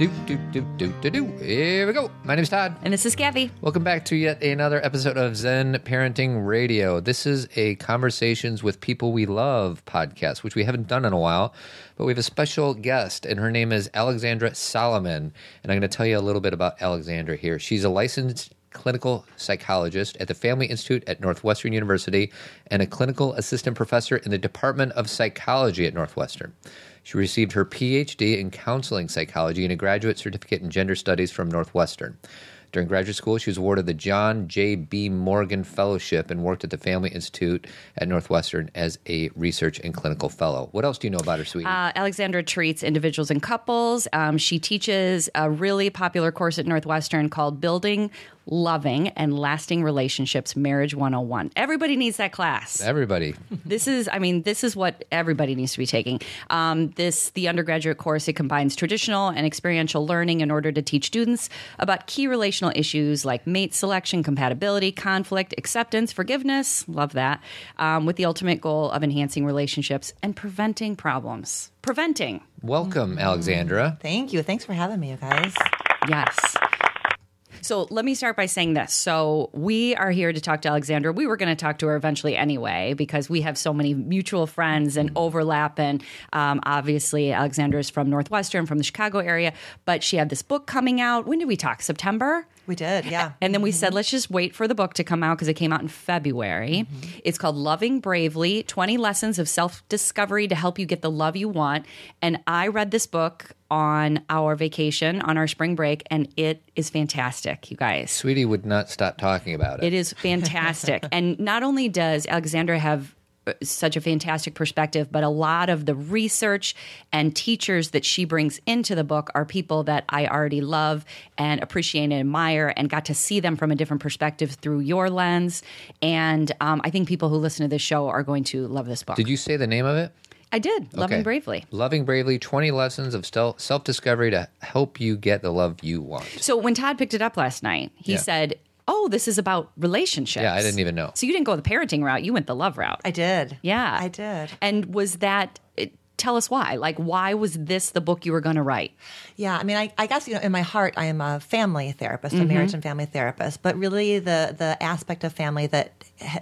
Do, do, do, do, do, do. Here we go. My name is Todd. And this is Cathy. Welcome back to yet another episode of Zen Parenting Radio. This is a Conversations with People We Love podcast, which we haven't done in a while, but we have a special guest, and her name is Alexandra Solomon. And I'm going to tell you a little bit about Alexandra here. She's a licensed clinical psychologist at the Family Institute at Northwestern University and a clinical assistant professor in the Department of Psychology at Northwestern. She received her PhD in counseling psychology and a graduate certificate in gender studies from Northwestern. During graduate school, she was awarded the John J. B. Morgan Fellowship and worked at the Family Institute at Northwestern as a research and clinical fellow. What else do you know about her, sweetie? Uh, Alexandra treats individuals and couples. Um, she teaches a really popular course at Northwestern called Building Loving and Lasting Relationships Marriage 101. Everybody needs that class. Everybody. this is i mean this is what everybody needs to be taking um, this the undergraduate course it combines traditional and experiential learning in order to teach students about key relational issues like mate selection compatibility conflict acceptance forgiveness love that um, with the ultimate goal of enhancing relationships and preventing problems preventing Welcome, Alexandra. Thank you. Thanks for having me, you guys. Yes. So let me start by saying this. So we are here to talk to Alexandra. We were going to talk to her eventually anyway because we have so many mutual friends and overlap. And um, obviously, Alexandra is from Northwestern, from the Chicago area, but she had this book coming out. When did we talk? September. We did, yeah. And then we said, let's just wait for the book to come out because it came out in February. It's called Loving Bravely 20 Lessons of Self Discovery to Help You Get the Love You Want. And I read this book on our vacation, on our spring break, and it is fantastic, you guys. Sweetie would not stop talking about it. It is fantastic. and not only does Alexandra have uh, such a fantastic perspective, but a lot of the research and teachers that she brings into the book are people that I already love and appreciate and admire, and got to see them from a different perspective through your lens. And um, I think people who listen to this show are going to love this book. Did you say the name of it? I did. Loving Bravely. Loving Bravely 20 Lessons of Self Discovery to Help You Get the Love You Want. So when Todd picked it up last night, he Yeah. said, Oh, this is about relationships. Yeah, I didn't even know. So you didn't go the parenting route, you went the love route. I did. Yeah. I did. And was that, it, tell us why? Like, why was this the book you were going to write? Yeah, I mean, I, I guess you know, in my heart, I am a family therapist, Mm-hmm. a marriage and family therapist. But really, the the aspect of family that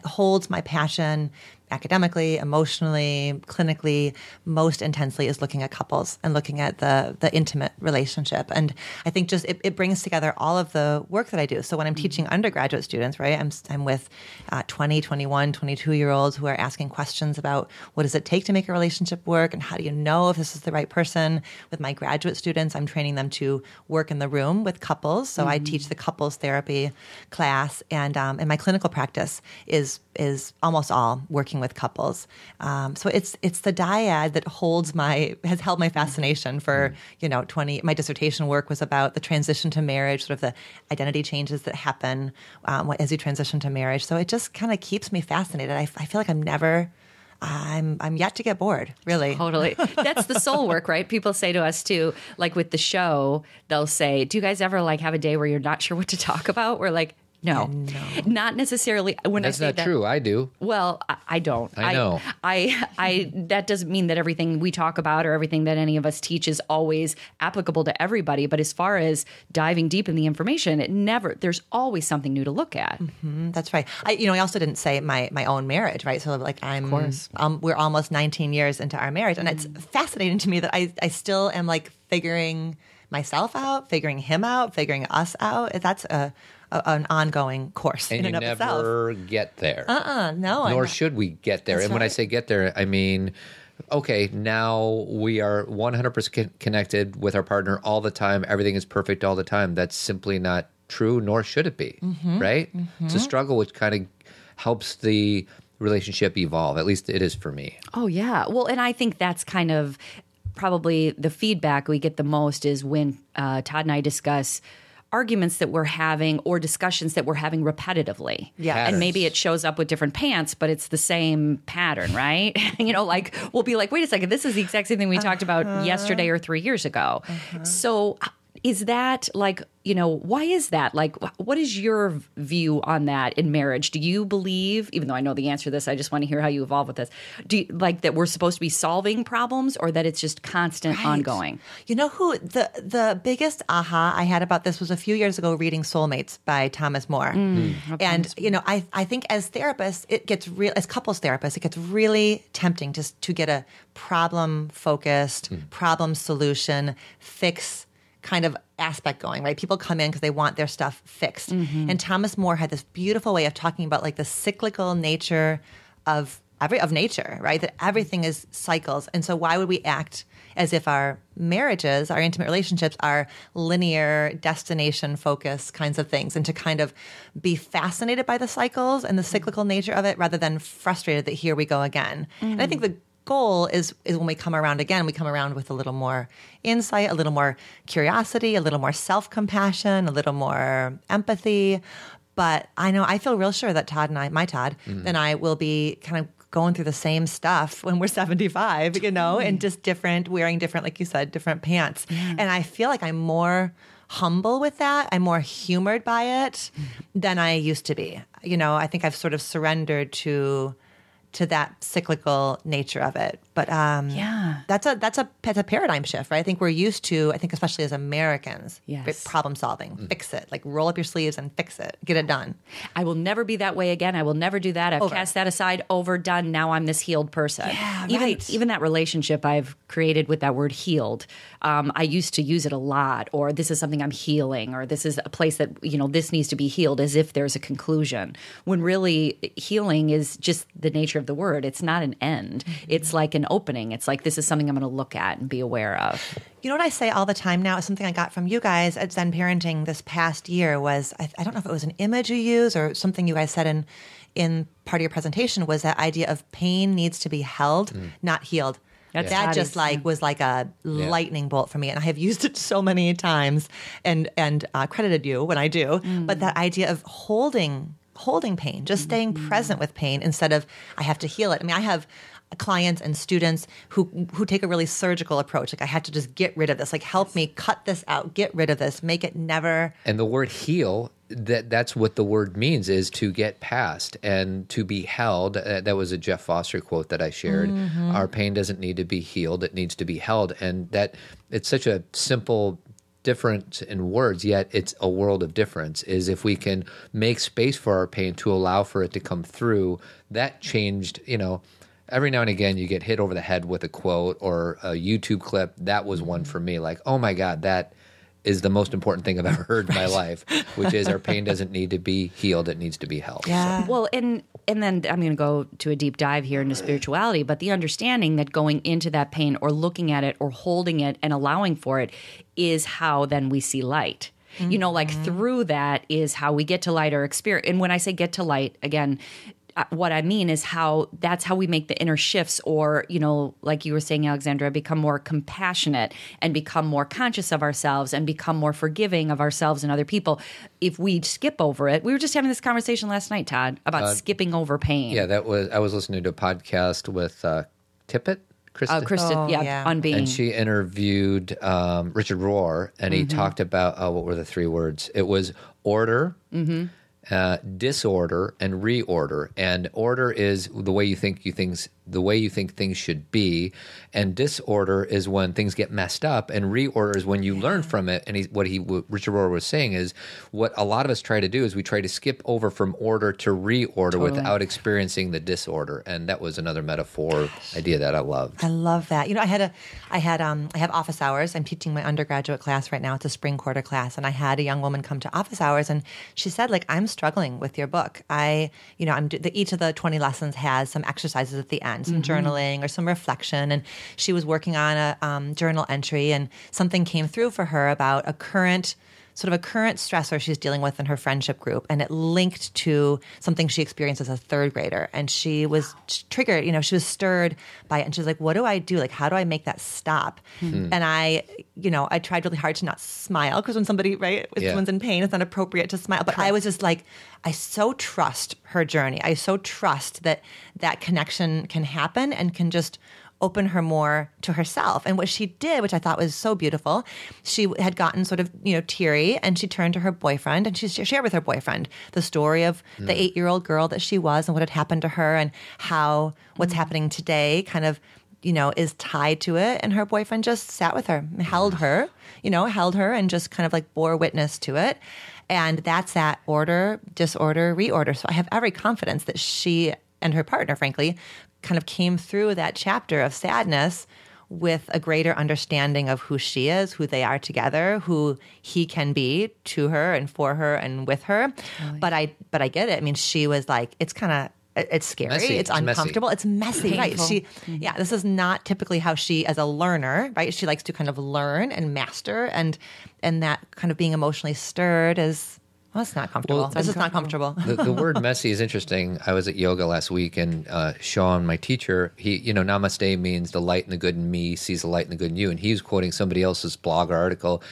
holds my passion academically, emotionally, clinically, most intensely is looking at couples and looking at the the intimate relationship. And I think just it, it brings together all of the work that I do. So when I'm teaching undergraduate students, right, I'm I'm with uh, 20, 21, 22 year olds who are asking questions about what does it take to make a relationship work and how do you know if this is the right person. With my graduate students, I'm training them to work in the room with couples. So I teach the couples therapy class, and um, and my clinical practice is is almost all working with couples. Um, so it's it's the dyad that holds my has held my fascination for you know twenty. My dissertation work was about the transition to marriage, sort of the identity changes that happen um, as you transition to marriage. So it just kind of keeps me fascinated. I, I feel like I'm never. I'm I'm yet to get bored, really. Totally. That's the soul work, right? People say to us too, like with the show, they'll say, Do you guys ever like have a day where you're not sure what to talk about? We're like, no, not necessarily. When That's I say not that, true. I do. Well, I, I don't. I know. I, I, that doesn't mean that everything we talk about or everything that any of us teach is always applicable to everybody. But as far as diving deep in the information, it never. There's always something new to look at. Mm, That's right. I, you know, I also didn't say my my own marriage, right? So like I'm, um, we're almost 19 years into our marriage, and it's fascinating to me that I I still am like figuring myself out, figuring him out, figuring us out. That's a, a an ongoing course And in you and of itself. never get there. Uh, uh, no, I'm Nor not- should we get there. That's and when I say get there, I mean, okay, now we are 100% connected with our partner all the time. Everything is perfect all the time. That's simply not true, nor should it be, Mm-hmm. right? It's a struggle which kind of helps the relationship evolve. At least it is for me. Oh yeah. Well, and I think that's kind of probably the feedback we get the most is when uh, Todd and I discuss arguments that we're having or discussions that we're having repetitively. Yeah. And maybe it shows up with different pants, but it's the same pattern, right? you know, like we'll be like, wait a second, this is the exact same thing we talked about uh-huh. yesterday or three years ago. Uh-huh. So is that like you know why is that? Like what is your view on that in marriage? Do you believe even though i know the answer to this i just want to hear how you evolve with this do you like that we're supposed to be solving problems or that it's just constant Right. ongoing? You know who the the biggest aha I had about this was a few years ago reading Soulmates by Thomas Moore. Mm, hmm. And you know, I I think as therapists, it gets real as couples therapists, it gets really tempting just to get a problem focused, hmm. problem solution, fix kind of aspect going, right? People come in because they want their stuff fixed. Mm-hmm. And Thomas Moore had this beautiful way of talking about like the cyclical nature of every of nature, right? That everything is cycles. And so why would we act as if our marriages, our intimate relationships are linear, destination focused kinds of things and to kind of be fascinated by the cycles and the cyclical nature of it rather than frustrated that here we go again. And I mm. think the goal is is when we come around again, we come around with a little more insight, a little more curiosity, a little more self-compassion, a little more empathy. But I know I feel real sure that Todd and I, my Todd mm-hmm. and I will be kind of going through the same stuff when we're 75, you know, and mm-hmm. just different, wearing different, like you said, different pants. And I feel like I'm more humble with that. I'm more humored by it mm-hmm. than I used to be. You know, I think I've sort of surrendered to to that cyclical nature of it. But um, Yeah. that's a that's a that's a paradigm shift, right? I think we're used to. I think especially as Americans, Yes. problem solving, fix it, like roll up your sleeves and fix it, get it done. I will never be that way again. I will never do that. I've Over. cast that aside. Over, done. Now I'm this healed person. Yeah, even right. even that relationship I've created with that word healed. Um, I used to use it a lot. Or this is something I'm healing. Or this is a place that you know this needs to be healed, as if there's a conclusion. When really healing is just the nature of the word. It's not an end. Mm-hmm. It's like an opening. It's like this is something I'm going to look at and be aware of. You know what I say all the time now? Something I got from you guys at Zen Parenting this past year was I, I don't know if it was an image you use or something you guys said in in part of your presentation was that idea of pain needs to be held, mm. not healed. That's that Toddie's, just like yeah. was like a lightning bolt for me, and I have used it so many times and and uh, credited you when I do. Mm. But that idea of holding holding pain, just mm-hmm. staying present with pain instead of I have to heal it. I mean, I have clients and students who who take a really surgical approach. Like I have to just get rid of this. Like help me cut this out, get rid of this, make it never. And the word heal, that that's what the word means is to get past and to be held. Uh, that was a Jeff Foster quote that I shared. Our pain doesn't need to be healed, it needs to be held. And that it's such a simple difference in words, yet it's a world of difference. Is if we can make space for our pain to allow for it to come through, that changed, you know, every now and again you get hit over the head with a quote or a YouTube clip. That was one mm-hmm. for me. Like, oh my God, that is the most important thing I've ever heard in my life, which is our pain doesn't need to be healed, it needs to be held. Yeah. Well, and and then I'm going to go to a deep dive here into spirituality, but the understanding that going into that pain or looking at it or holding it and allowing for it is how then we see light. You know, like mm-hmm. through that is how we get to light or experience. And when I say get to light, again, what I mean is how that's how we make the inner shifts, or, you know, like you were saying, Alexandra, become more compassionate and become more conscious of ourselves and become more forgiving of ourselves and other people. If we skip over it, we were just having this conversation last night, Todd, about skipping over pain. Yeah, that was, I was listening to a podcast with uh, Tippett, Krista. Uh, Kristen, Oh, yeah, yeah. on being. and she interviewed um, Richard Rohr, and he talked about uh, what were the three words? It was order, uh, disorder, and reorder. And order is the way you think you things, the way you think things should be, and disorder is when things get messed up, and reorder is when you learn from it. And he, what he, what Richard Rohr was saying is, what a lot of us try to do is we try to skip over from order to reorder without experiencing the disorder. And that was another metaphor idea that I loved. I love that. You know, I had a, I had, um, I have office hours. I'm teaching my undergraduate class right now. It's a spring quarter class, and I had a young woman come to office hours, and she said, like, I'm struggling with your book. I, you know, I'm the, each of the 20 lessons has some exercises at the end, some journaling or some reflection, and she was working on a um, journal entry, and something came through for her about a current sort of a current stressor she's dealing with in her friendship group and it linked to something she experienced as a third grader. And she was triggered you know she was stirred by it. And she's like what do i do? Like how do i make that stop? Hmm. And i you know i tried really hard to not smile because when somebody right if Yeah. someone's in pain it's not appropriate to smile. But i was just like i so trust her journey. I so trust that that connection can happen and can just open her more to herself. And what she did, which I thought was so beautiful, she had gotten sort of, you know, teary and she turned to her boyfriend and she shared with her boyfriend the story of the hmm. eight year old girl that she was and what had happened to her and how what's hmm. happening today kind of you know, is tied to it. And her boyfriend just sat with her, held hmm. her, you know, held her and just kind of like bore witness to it. And that's that order, disorder, reorder. So I have every confidence that she and her partner, frankly, kind of came through that chapter of sadness with a greater understanding of who she is, who they are together, who he can be to her and for her and with her. But I but I get it. I mean, she was like, it's kind of it's scary. Messy. It's It's messy. uncomfortable. It's messy, right? Painful. She, mm-hmm. yeah, this is not typically how she, as a learner, right? She likes to kind of learn and master, and and that kind of being emotionally stirred is well, it's not comfortable. Well, this is not comfortable. the, the word messy is interesting. I was at yoga last week, and uh, Sean, my teacher, he, you know, namaste means the light and the good in me sees the light and the good in you. And he was quoting somebody else's blog or article,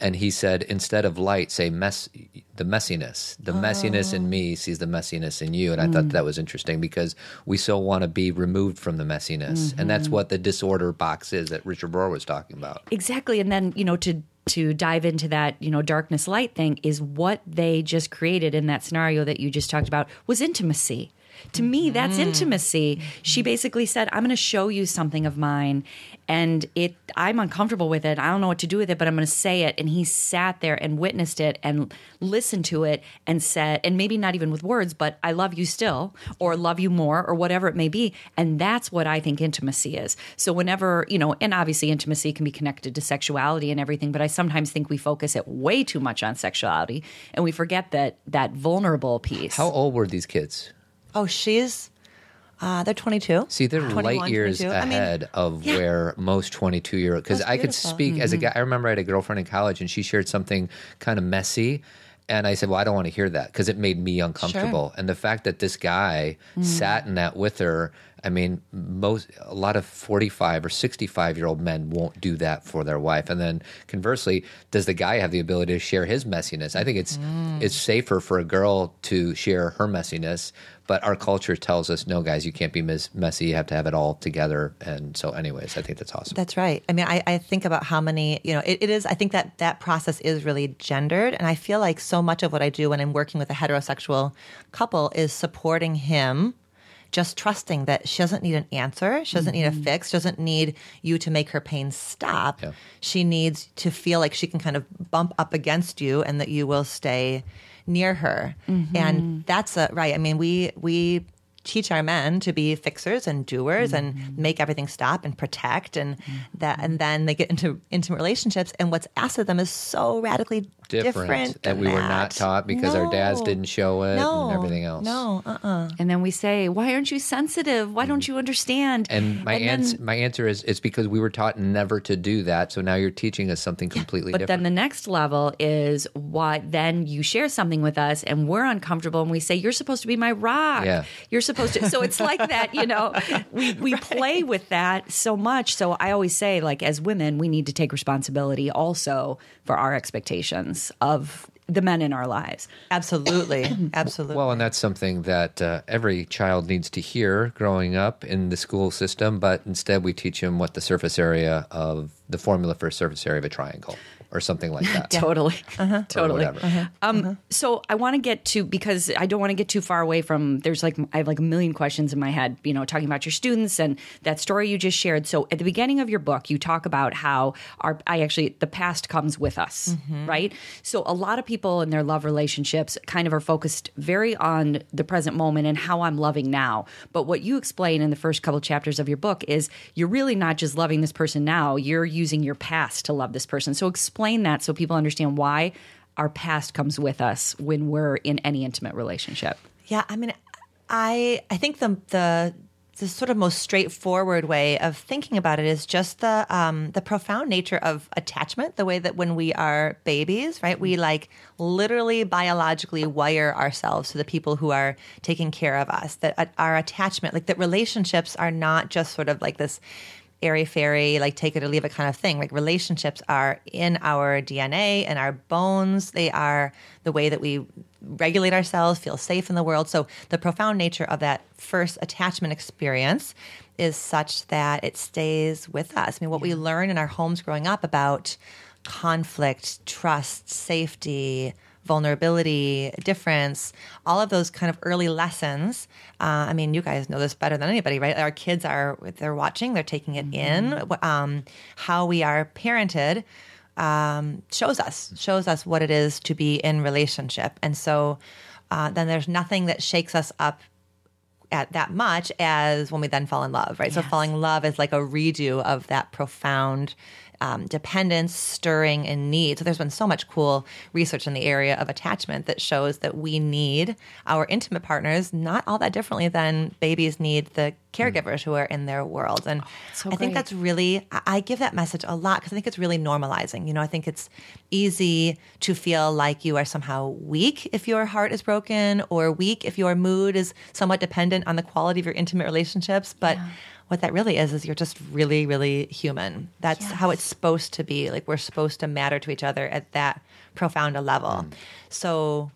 and he said, instead of light, say mess, the messiness. The messiness in me sees the messiness in you. And I thought that was interesting because we so want to be removed from the messiness. And that's what the disorder box is that Richard Rohr was talking about. Exactly. And then, you know, to to dive into that, you know, darkness light thing is what they just created in that scenario that you just talked about was intimacy. To me, that's mm-hmm. intimacy. She basically said, "I'm going to show you something of mine, and it. I'm uncomfortable with it. I don't know what to do with it, but I'm going to say it." And he sat there and witnessed it and listened to it and said, and maybe not even with words, but "I love you still," or "Love you more," or whatever it may be. And that's what I think intimacy is. So whenever you know, and obviously intimacy can be connected to sexuality and everything, but I sometimes think we focus it way too much on sexuality, and we forget that that vulnerable piece. How old were these kids? oh, she's uh, they're 22. See, they're light years 22. I mean, ahead of where most 22 year old. Because I could speak as a Mm-hmm. guy. I remember I had a girlfriend in college and she shared something kind of messy. And I said, Well, I don't want to hear that because it made me uncomfortable. And the fact that this guy Mm. sat in that with her, I mean, most a lot of 45 or 65 year old men won't do that for their wife. And then conversely, does the guy have the ability to share his messiness? I think it's Mm. it's safer for a girl to share her messiness. But our culture tells us, no, guys, you can't be mes- messy. You have to have it all together. And so, anyways, I think that's awesome. That's right. I mean, I, I think about how many, you know, it, it is, I think that that process is really gendered. And I feel like so much of what I do when I'm working with a heterosexual couple is supporting him, just trusting that she doesn't need an answer. She doesn't need a mm-hmm. fix. She doesn't need you to make her pain stop. Yeah. She needs to feel like she can kind of bump up against you and that you will stay near her. And mm-hmm. that's a, right. I mean, we, we, teach our men to be fixers and doers and mm-hmm. make everything stop and protect and that mm-hmm. and then they get into intimate relationships and what's asked of them is so radically different, Different, that we were not taught because our dads didn't show it no, and everything else. No, uh-uh. and then we say, "Why aren't you sensitive? Why don't mm-hmm. you understand?" And my then- ans- my answer is it's because we were taught never to do that. So now you're teaching us something completely But different. But then the next level is why then you share something with us and we're uncomfortable and we say, You're supposed to be my rock. Yeah. You're supposed to so it's like that, you know. We we play with that so much. So I always say, like, as women, we need to take responsibility also for our expectations of the men in our lives. absolutely. Absolutely. Well, and that's something that uh, every child needs to hear growing up in the school system, but instead we teach them what the surface area of the formula for a surface area of a triangle or something like that. Totally. Uh-huh. Or Totally. whatever. Uh-huh. Um, uh-huh. So I want to get to because I don't want to get too far away from. There's like I have like a million questions in my head. You know, talking about your students and that story you just shared. So at the beginning of your book, you talk about how our I actually the past comes with us, mm-hmm. right? So a lot of people in their love relationships kind of are focused very on the present moment and how I'm loving now. But what you explain in the first couple chapters of your book is you're really not just loving this person now. You're using your past to love this person. So explain that so people understand why our past comes with us when we're in any intimate relationship. Yeah, I mean, I I think the the the sort of most straightforward way of thinking about it is just the um, the profound nature of attachment. The way that when we are babies, right, we like literally biologically wire ourselves to the people who are taking care of us. That uh, our attachment, like that, relationships are not just sort of like this airy fairy, like take it or leave it kind of thing. Like relationships are in our DNA and our bones. They are the way that we regulate ourselves, feel safe in the world. So the profound nature of that first attachment experience is such that it stays with us. I mean, what we learn in our homes growing up about conflict, trust, safety, vulnerability, difference, all of those kind of early lessons. Uh, I mean, you guys know this better than anybody, right? Our kids are, they're watching, they're taking it in. Um, how we are parented um, shows us, shows us what it is to be in relationship. And so uh, then there's nothing that shakes us up at that much as when we then fall in love, right? So falling in love is like a redo of that profound um, dependence, stirring, and need. So there's been so much cool research in the area of attachment that shows that we need our intimate partners not all that differently than babies need the caregivers who are in their world. And so I think that's really, I I give that message a lot because I think it's really normalizing. You know, I think it's easy to feel like you are somehow weak if your heart is broken or weak if your mood is somewhat dependent on the quality of your intimate relationships. But what that really is, is you're just really, really human. That's how it's supposed to be. Like we're supposed to matter to each other at that profound a level. So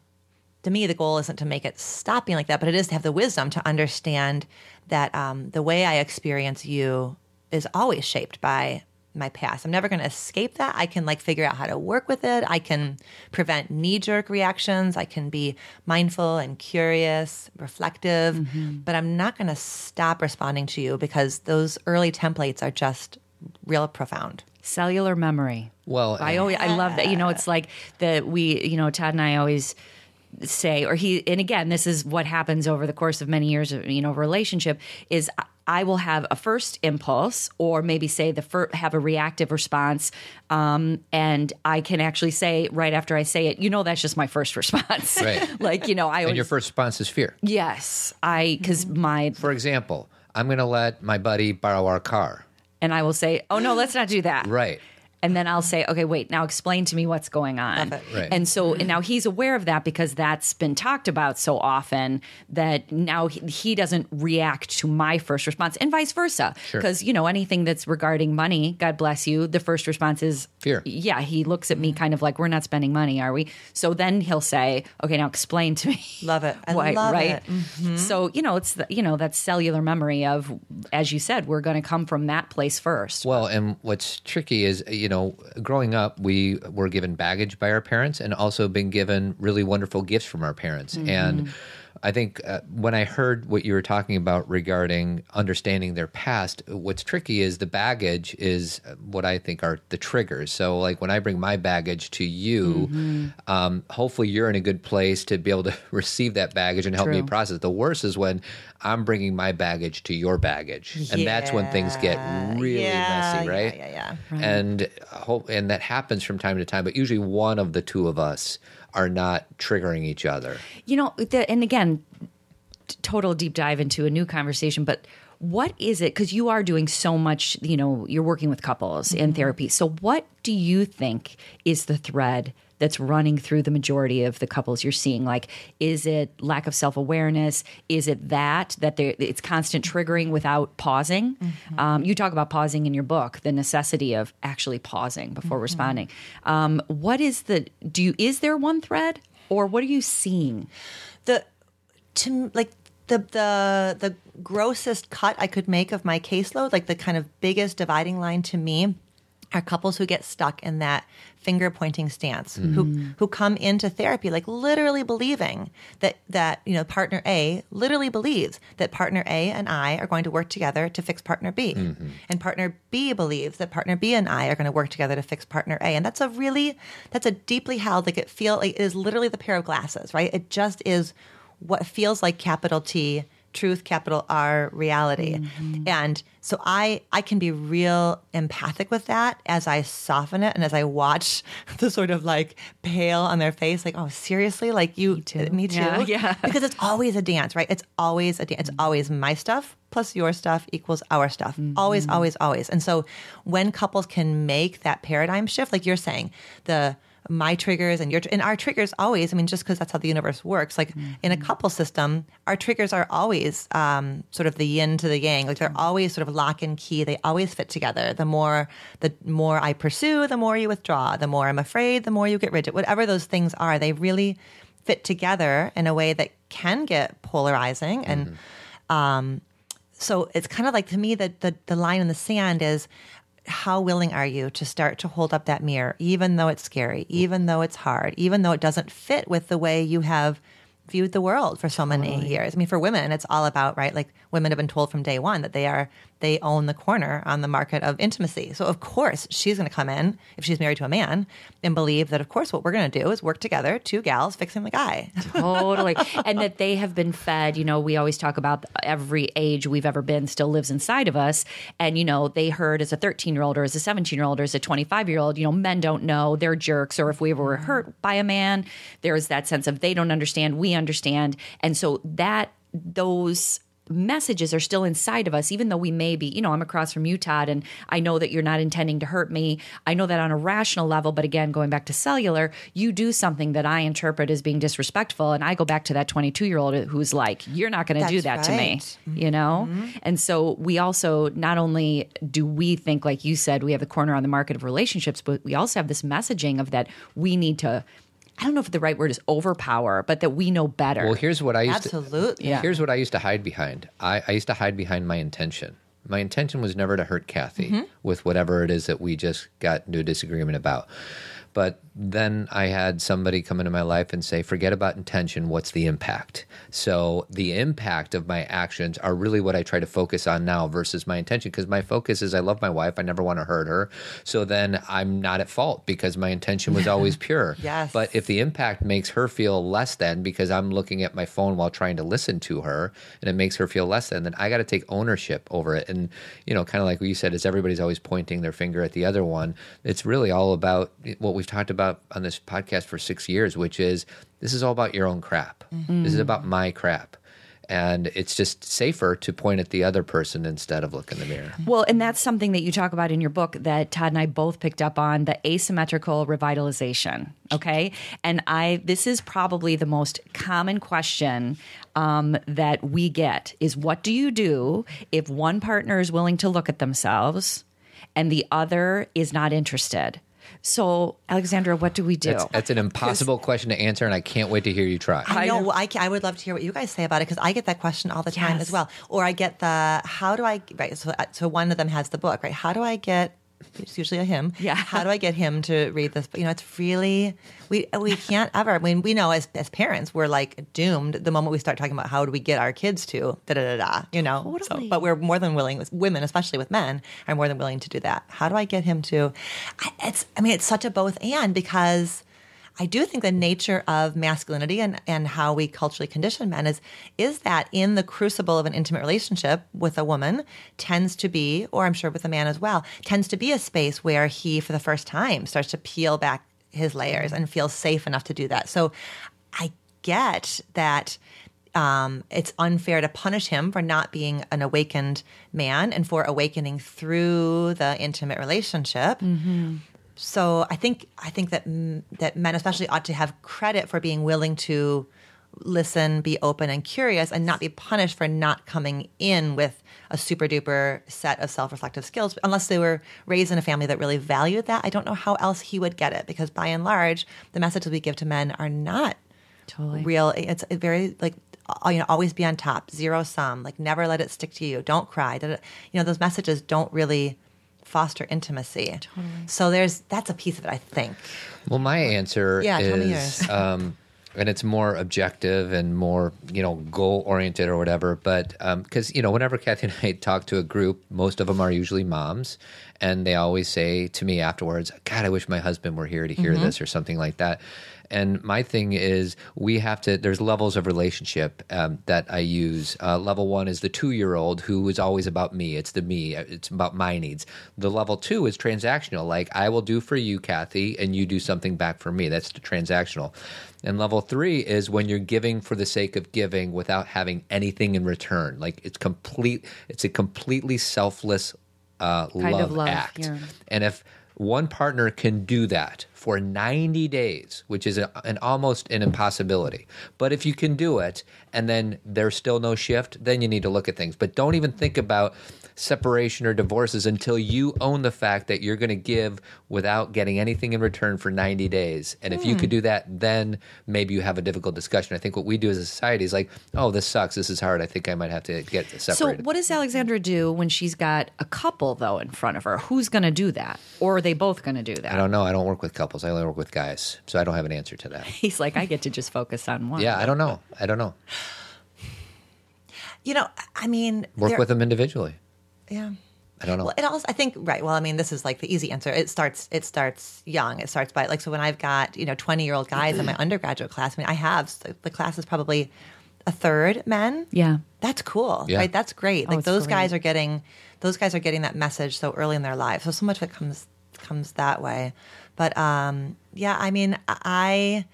to me, the goal isn't to make it stop being like that, but it is to have the wisdom to understand that um, the way I experience you is always shaped by my past. I'm never going to escape that. I can like figure out how to work with it. I can prevent knee jerk reactions. I can be mindful and curious, reflective, mm-hmm. but I'm not going to stop responding to you because those early templates are just real profound. cellular memory. Well, I always I love that. You know, it's like that we you know Todd and I always say or he and again this is what happens over the course of many years of you know relationship is I will have a first impulse or maybe say the fir- have a reactive response um, and I can actually say right after I say it you know that's just my first response Right. like you know I and always your first response is fear. yes I because my For example, I'm going to let my buddy borrow our car. and I will say oh no let's not do that Right. And then I'll say, okay, wait, now explain to me what's going on. Right. And so and now he's aware of that because that's been talked about so often that now he, he doesn't react to my first response and vice versa. Sure. Because, you know, anything that's regarding money, God bless you, the first response is Fear. Yeah. He looks at me kind of like, we're not spending money, are we? So then he'll say, okay, now explain to me. Love it. I Why, love right? it. Mm-hmm. So, you know, it's, the, you know, that cellular memory of, as you said, we're going to come from that place first. Well, and what's tricky is, you know, growing up, we were given baggage by our parents and also been given really wonderful gifts from our parents. And mm-hmm. I think uh, when I heard what you were talking about regarding understanding their past, what's tricky is the baggage is what I think are the triggers. So, like when I bring my baggage to you, um, hopefully you're in a good place to be able to receive that baggage and help me True. process. The worst is when I'm bringing my baggage to your baggage, and that's when things get really Yeah, messy, yeah, right? yeah, yeah. And hope, and that happens from time to time, but usually one of the two of us are not triggering each other. You know, the, and again, t- total deep dive into a new conversation, but what is it? Because you are doing so much, you know, you're working with couples in mm-hmm. therapy. So, what do you think is the thread that's running through the majority of the couples you're seeing? Like, is it lack of self awareness? Is it that that it's constant triggering without pausing? Um, you talk about pausing in your book, the necessity of actually pausing before responding. Um, what is the do you is there one thread, or what are you seeing? the to like the the the grossest cut I could make of my caseload, like the kind of biggest dividing line to me, are couples who get stuck in that finger pointing stance, who mm-hmm. who come into therapy like literally believing that that you know partner A literally believes that partner A and I are going to work together to fix partner B, mm-hmm. and partner B believes that partner B and I are going to work together to fix partner A, and that's a really that's a deeply held like it feel like it is literally the pair of glasses, right? It just is what feels like capital T truth capital R reality. Mm-hmm. And so I I can be real empathic with that as I soften it and as I watch the sort of like pale on their face like oh seriously? Like you me too. me too? Yeah, yeah. because it's always a dance right? It's always a dance. It's mm-hmm. always my stuff plus your stuff equals our stuff. Mm-hmm. Always always always. And so when couples can make that paradigm shift like you're saying the my triggers and your and our triggers always i mean just because that's how the universe works like in a couple system our triggers are always um, sort of the yin to the yang like they're always sort of lock and key they always fit together. The more the more i pursue the more you withdraw the more i'm afraid the more you get rigid whatever those things are they really fit together in a way that can get polarizing and um, so it's kind of like to me that the, the line in the sand is how willing are you to start to hold up that mirror, even though it's scary, even though it's hard, even though it doesn't fit with the way you have viewed the world for so many years. I mean, for women, it's all about, right? Like women have been told from day one that they are, they own the corner on the market of intimacy. So of course she's going to come in if she's married to a man and believe that of course what we're going to do is work together, two gals fixing the guy. totally. And that they have been fed you know we always talk about every age we've ever been still lives inside of us. And you know they heard as a 13 year old or as a 17 year old or as a 25 year old you know men don't know they're jerks. Or if we ever were mm-hmm. hurt by a man there's that sense of they don't understand we understand. And so that those messages are still inside of us, even though we may be, you know, I'm across from you, Todd, and I know that you're not intending to hurt me. I know that on a rational level, but again, going back to cellular, you do something that I interpret as being disrespectful. And I go back to that 22 year old who's like, you're not going to do that That's to me, right. Mm-hmm. you know? Mm-hmm. And so we also, not only do we think, like you said, we have the corner on the market of relationships, but we also have this messaging of that we need to. I don't know if the right word is overpower, but that we know better. Well, here's what I used Absolutely. to. Yeah. Here's what I used to hide behind. I, I used to hide behind my intention. My intention was never to hurt Cathy mm-hmm. with whatever it is that we just got into a disagreement about. But then I had somebody come into my life and say, forget about intention. What's the impact? So the impact of my actions are really what I try to focus on now versus my intention. Because my focus is I love my wife. I never want to hurt her. So then I'm not at fault because my intention was always pure. Yes. But if the impact makes her feel less than because I'm looking at my phone while trying to listen to her and it makes her feel less than, then I got to take ownership over it. And, you know, kind of like what you said, is everybody's always pointing their finger at the other one. It's really all about what we've talked about on this podcast for six years, which is this is all about your own crap. This is about my crap. And it's just safer to point at the other person instead of look in the mirror. Well, and that's something that you talk about in your book that Todd and I both picked up on the asymmetrical revitalization. Okay. And I, this is probably the most common question um, that we get is what do you do if one partner is willing to look at themselves and the other is not interested? So, Alexandra, what do we do? That's, that's an impossible question to answer, and I can't wait to hear you try. I know. well, I, ca- I would love to hear what you guys say about it because I get that question all the time Yes. as well. Or I get the how do I right? So, uh, so one of them has the book, right? How do I get? It's usually a him. Yeah. How do I get him to read this? You know, it's really we we can't ever. I mean, we know as as parents, we're like doomed the moment we start talking about how do we get our kids to da da da da. You know. So, Totally. but we're more than willing. With women, especially with men, are more than willing to do that. How do I get him to? I, it's. I mean, it's such a both and because. I do think the nature of masculinity and, and how we culturally condition men is is that in the crucible of an intimate relationship with a woman tends to be, or I'm sure with a man as well, tends to be a space where he for the first time starts to peel back his layers and feels safe enough to do that. So I get that um, it's unfair to punish him for not being an awakened man and for awakening through the intimate relationship. So I think I think that that men especially ought to have credit for being willing to listen, be open and curious, and not be punished for not coming in with a super duper set of self reflective skills, unless they were raised in a family that really valued that. I don't know how else he would get it because by and large, the messages we give to men are not Totally. real. It's very like you know always be on top, zero sum, like never let it stick to you, don't cry. You know those messages don't really foster intimacy. Totally. So there's that's a piece of it, I think. Well, my answer Yeah, tell me is, yours. um, and it's more objective and more, you know, goal oriented or whatever. But because you know, whenever Cathy and I talk to a group, most of them are usually moms, and they always say to me afterwards, "God, I wish my husband were here to hear Mm-hmm. this" or something like that. And my thing is, we have to. There's levels of relationship um, that I use. Uh, level one is the two year old who is always about me. It's the me. It's about my needs. The level two is transactional. Like I will do for you, Cathy, and you do something back for me. That's the transactional. And level three is when you're giving for the sake of giving without having anything in return. Like it's complete. It's a completely self-less uh, love, love, act. yeah. And if one partner can do that for 90 days, which is a, an almost an impossibility. But if you can do it and then there's still no shift, then you need to look at things. But don't even think about separation or divorces until you own the fact that you're going to give without getting anything in return for 90 days. And if you could hmm. do that, then maybe you have a difficult discussion. I think what we do as a society is like, oh, this sucks. This is hard. I think I might have to get separated. So, what does Alexandra do when she's got a couple though in front of her? Who's going to do that, or are they both going to do that? I don't know. I don't work with couples. I only work with guys. So I don't have an answer to that. He's like, I get to just focus on one. Yeah, I don't know. I don't know. You know, I mean, Work with them individually. Yeah. I don't know. Well, it also, I think, right. Well, I mean, this is like the easy answer. It starts, it starts young. It starts by like, so when I've got, you know, 20 year old guys in my undergraduate class, I mean, I have, the class is probably a third men. Yeah. That's cool. Yeah. Right. That's great. Oh, Like it's those guys are getting, those guys are getting that message so early in their lives. So, so much of it comes, comes that way. But, um, yeah, I mean, I,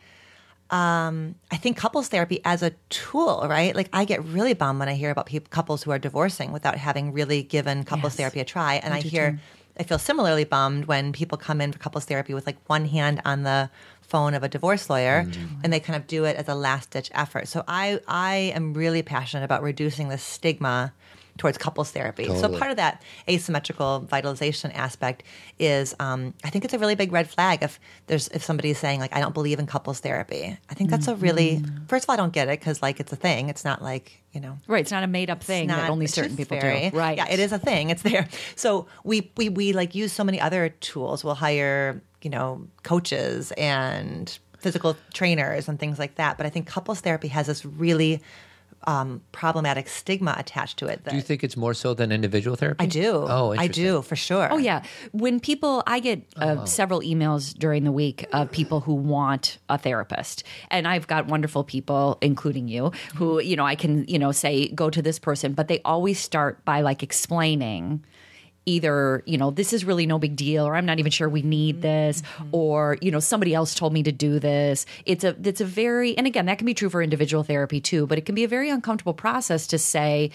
um, I think couples therapy as a tool, right? Like I get really bummed when I hear about people, couples who are divorcing without having really given couples Yes. therapy a try. And I, hear, too. I feel similarly bummed when people come in for couples therapy with like one hand on the phone of a divorce lawyer Mm-hmm. and they kind of do it as a last ditch effort. So I, I am really passionate about reducing the stigma towards couples therapy. So part of that asymmetrical vitalization aspect is, um, I think it's a really big red flag if there's if somebody's saying like I don't believe in couples therapy. I think that's a really first of all I don't get it because like it's a thing. It's not like you know Right. It's not a made up thing not that only certain people fairy. do. Right. Yeah, it is a thing. It's there. So we we we like use so many other tools. We'll hire you know coaches and physical trainers and things like that. But I think couples therapy has this really um, problematic stigma attached to it. That do you think it's more so than individual therapy? I do. Oh, I do for sure. Oh yeah, when people, I get uh, several emails during the week of people who want a therapist, and I've got wonderful people, including you, who you know I can you know say go to this person, but they always start by like explaining either you know this is really no big deal or i'm not even sure we need this mm-hmm. or you know somebody else told me to do this it's a it's a very and again that can be true for individual therapy too but it can be a very uncomfortable process to say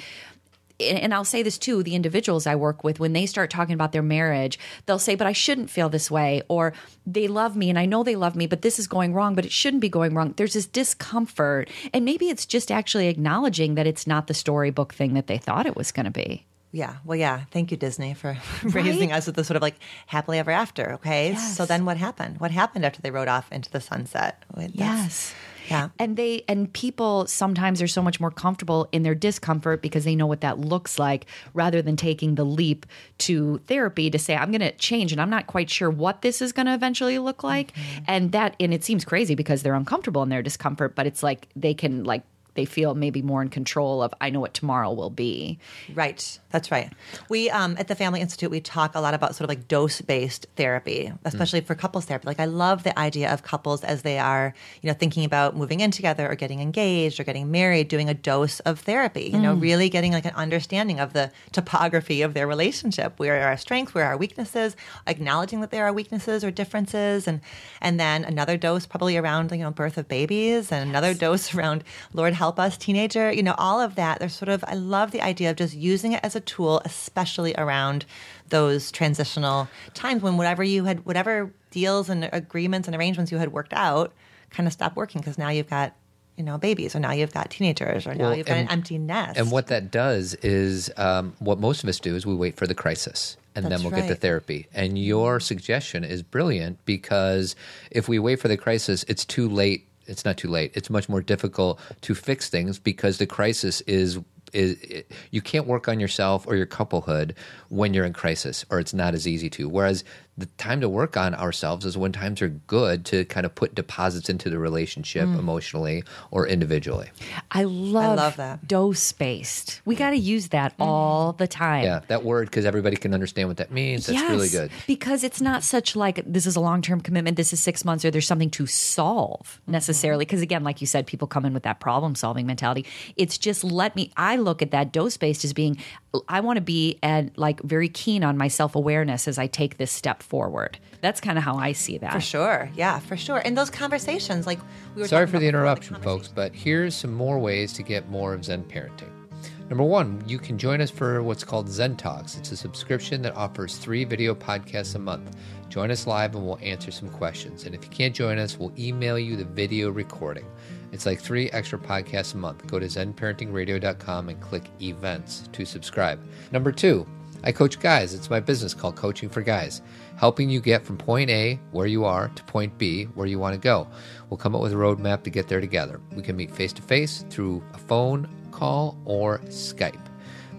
and and I'll say this too, the individuals I work with, when they start talking about their marriage, they'll say, but I shouldn't feel this way, or they love me and I know they love me, but this is going wrong, but it shouldn't be going wrong. There's this discomfort. And maybe it's just actually acknowledging that it's not the storybook thing that they thought it was going to be. Yeah. Well, yeah. Thank you, Disney, for raising us with the sort of like happily ever after. Okay. Yes. So then what happened? What happened after they rode off into the sunset? That's- Yes. Yeah. And they and people sometimes are so much more comfortable in their discomfort because they know what that looks like rather than taking the leap to therapy to say I'm going to change and I'm not quite sure what this is going to eventually look like. Mm-hmm. And that and it seems crazy because they're uncomfortable in their discomfort, but it's like they can like they feel maybe more in control of I know what tomorrow will be. Right. That's right. We um, at the Family Institute we talk a lot about sort of like dose based therapy, especially for couples therapy. Like I love the idea of couples as they are, you know, thinking about moving in together or getting engaged or getting married, doing a dose of therapy. You know, really getting like an understanding of the topography of their relationship. Where are our strengths? Where are our weaknesses? Acknowledging that there are weaknesses or differences, and and then another dose probably around you know birth of babies, and another dose around Lord help us teenager. You know, all of that. There's sort of I love the idea of just using it as a tool, especially around those transitional times when whatever you had, whatever deals and agreements and arrangements you had worked out, kind of stop working because now you've got you know babies, or now you've got teenagers, or now Well, you've got and- an empty nest. And what that does is um, what most of us do is we wait for the crisis and That's then we'll get the therapy. And your suggestion is brilliant because if we wait for the crisis, it's too late. It's not too late. It's much more difficult to fix things because the crisis is is you can't work on yourself or your couplehood when you're in crisis or it's not as easy to whereas the time to work on ourselves is when times are good to kind of put deposits into the relationship Mm. emotionally or individually I love, love that. dose based. We got to use that all the time. Yeah, that word because everybody can understand what that means. That's really good. because it's not such like this is a long term commitment. This is six months, or there's something to solve necessarily. Because again, like you said, people come in with that problem solving mentality. It's just let me. I look at that dose based as being. I want to be and like very keen on my self awareness as I take this step forward. That's kind of how I see that. For sure. Yeah, for sure. And those conversations, like we were Sorry for the interruption, conversations- folks, but here's some more ways to get more of Zen parenting. Number one, you can join us for what's called Zen Talks. It's a subscription that offers three video podcasts a month. Join us live and we'll answer some questions. And if you can't join us, we'll email you the video recording. It's like three extra podcasts a month. Go to zenparentingradio.com and click events to subscribe. Number two, I coach guys. It's my business called Coaching for Guys, helping you get from point A, where you are, to point B, where you want to go. We'll come up with a roadmap to get there together. We can meet face to face through a phone call or Skype.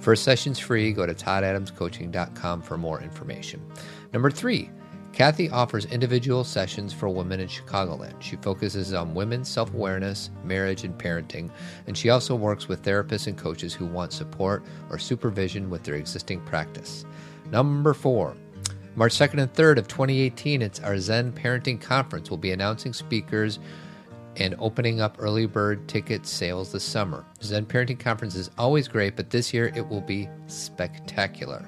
First session's free. Go to toddadamscoaching.com for more information. Number three, Cathy offers individual sessions for women in Chicagoland. She focuses on women's self awareness, marriage, and parenting, and she also works with therapists and coaches who want support or supervision with their existing practice. Number four, March 2nd and 3rd of 2018, it's our Zen Parenting Conference. We'll be announcing speakers and opening up early bird ticket sales this summer. Zen Parenting Conference is always great, but this year it will be spectacular.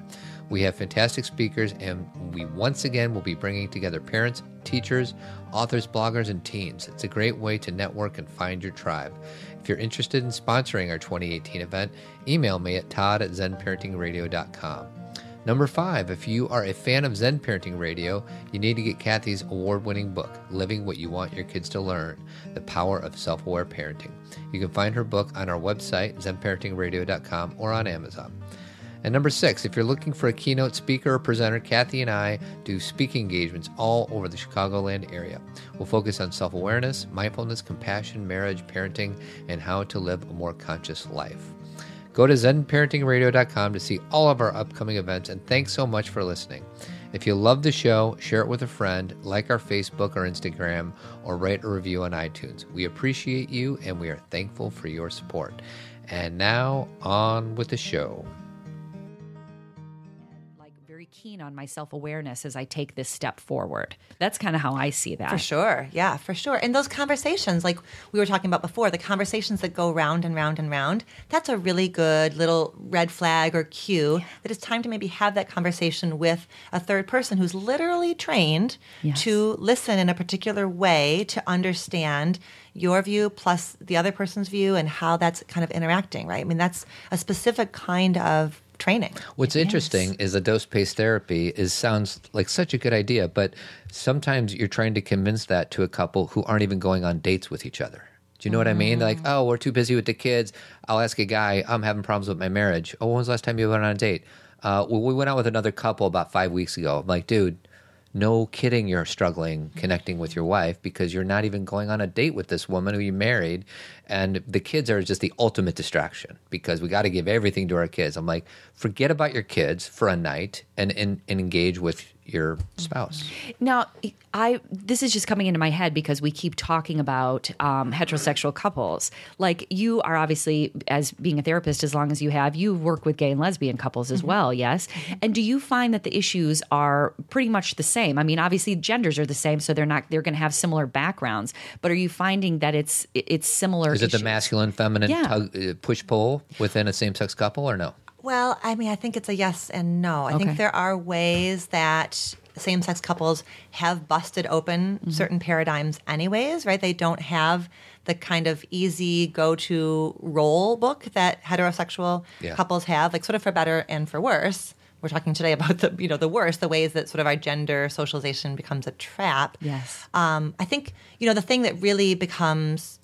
We have fantastic speakers, and we once again will be bringing together parents, teachers, authors, bloggers, and teens. It's a great way to network and find your tribe. If you're interested in sponsoring our 2018 event, email me at todd at zenparentingradio.com. Number five, if you are a fan of Zen Parenting Radio, you need to get Cathy's award winning book, Living What You Want Your Kids to Learn The Power of Self Aware Parenting. You can find her book on our website, zenparentingradio.com, or on Amazon. And number six, if you're looking for a keynote speaker or presenter, Cathy and I do speaking engagements all over the Chicagoland area. We'll focus on self awareness, mindfulness, compassion, marriage, parenting, and how to live a more conscious life. Go to zenparentingradio.com to see all of our upcoming events, and thanks so much for listening. If you love the show, share it with a friend, like our Facebook or Instagram, or write a review on iTunes. We appreciate you and we are thankful for your support. And now, on with the show. Keen on my self awareness as I take this step forward. That's kind of how I see that. For sure. Yeah, for sure. And those conversations, like we were talking about before, the conversations that go round and round and round, that's a really good little red flag or cue that it's time to maybe have that conversation with a third person who's literally trained Yes. to listen in a particular way to understand your view plus the other person's view and how that's kind of interacting, right? I mean, that's a specific kind of training. What's interesting is a dose paced therapy is sounds like such a good idea, but sometimes you're trying to convince that to a couple who aren't even going on dates with each other. Do you know what I mean? They're like, oh, we're too busy with the kids. I'll ask a guy, I'm having problems with my marriage. Oh, when was the last time you went on a date? Uh, well, we went out with another couple about five weeks ago. I'm like, dude, no kidding you're struggling connecting with your wife because you're not even going on a date with this woman who you married. And the kids are just the ultimate distraction because we got to give everything to our kids. I'm like forget about your kids for a night and, and, and engage with your spouse Now, I this is just coming into my head because we keep talking about um, heterosexual couples. Like you are obviously, as being a therapist, as long as you have, you work with gay and lesbian couples as well. Yes, and do you find that the issues are pretty much the same? I mean, obviously genders are the same, so they're not they're going to have similar backgrounds. But are you finding that it's it's similar? is it the masculine feminine Yeah. tug, uh, push pull within a same-sex couple or no Well, I mean, I think it's a yes and no. I Okay. think there are ways that same sex couples have busted open Mm-hmm. certain paradigms, anyways, right? They don't have the kind of easy go to role book that heterosexual Yeah. couples have, like sort of for better and for worse. We're talking today about the you know the worst, the ways that sort of our gender socialization becomes a trap. Yes. Um, I think you know the thing that really becomes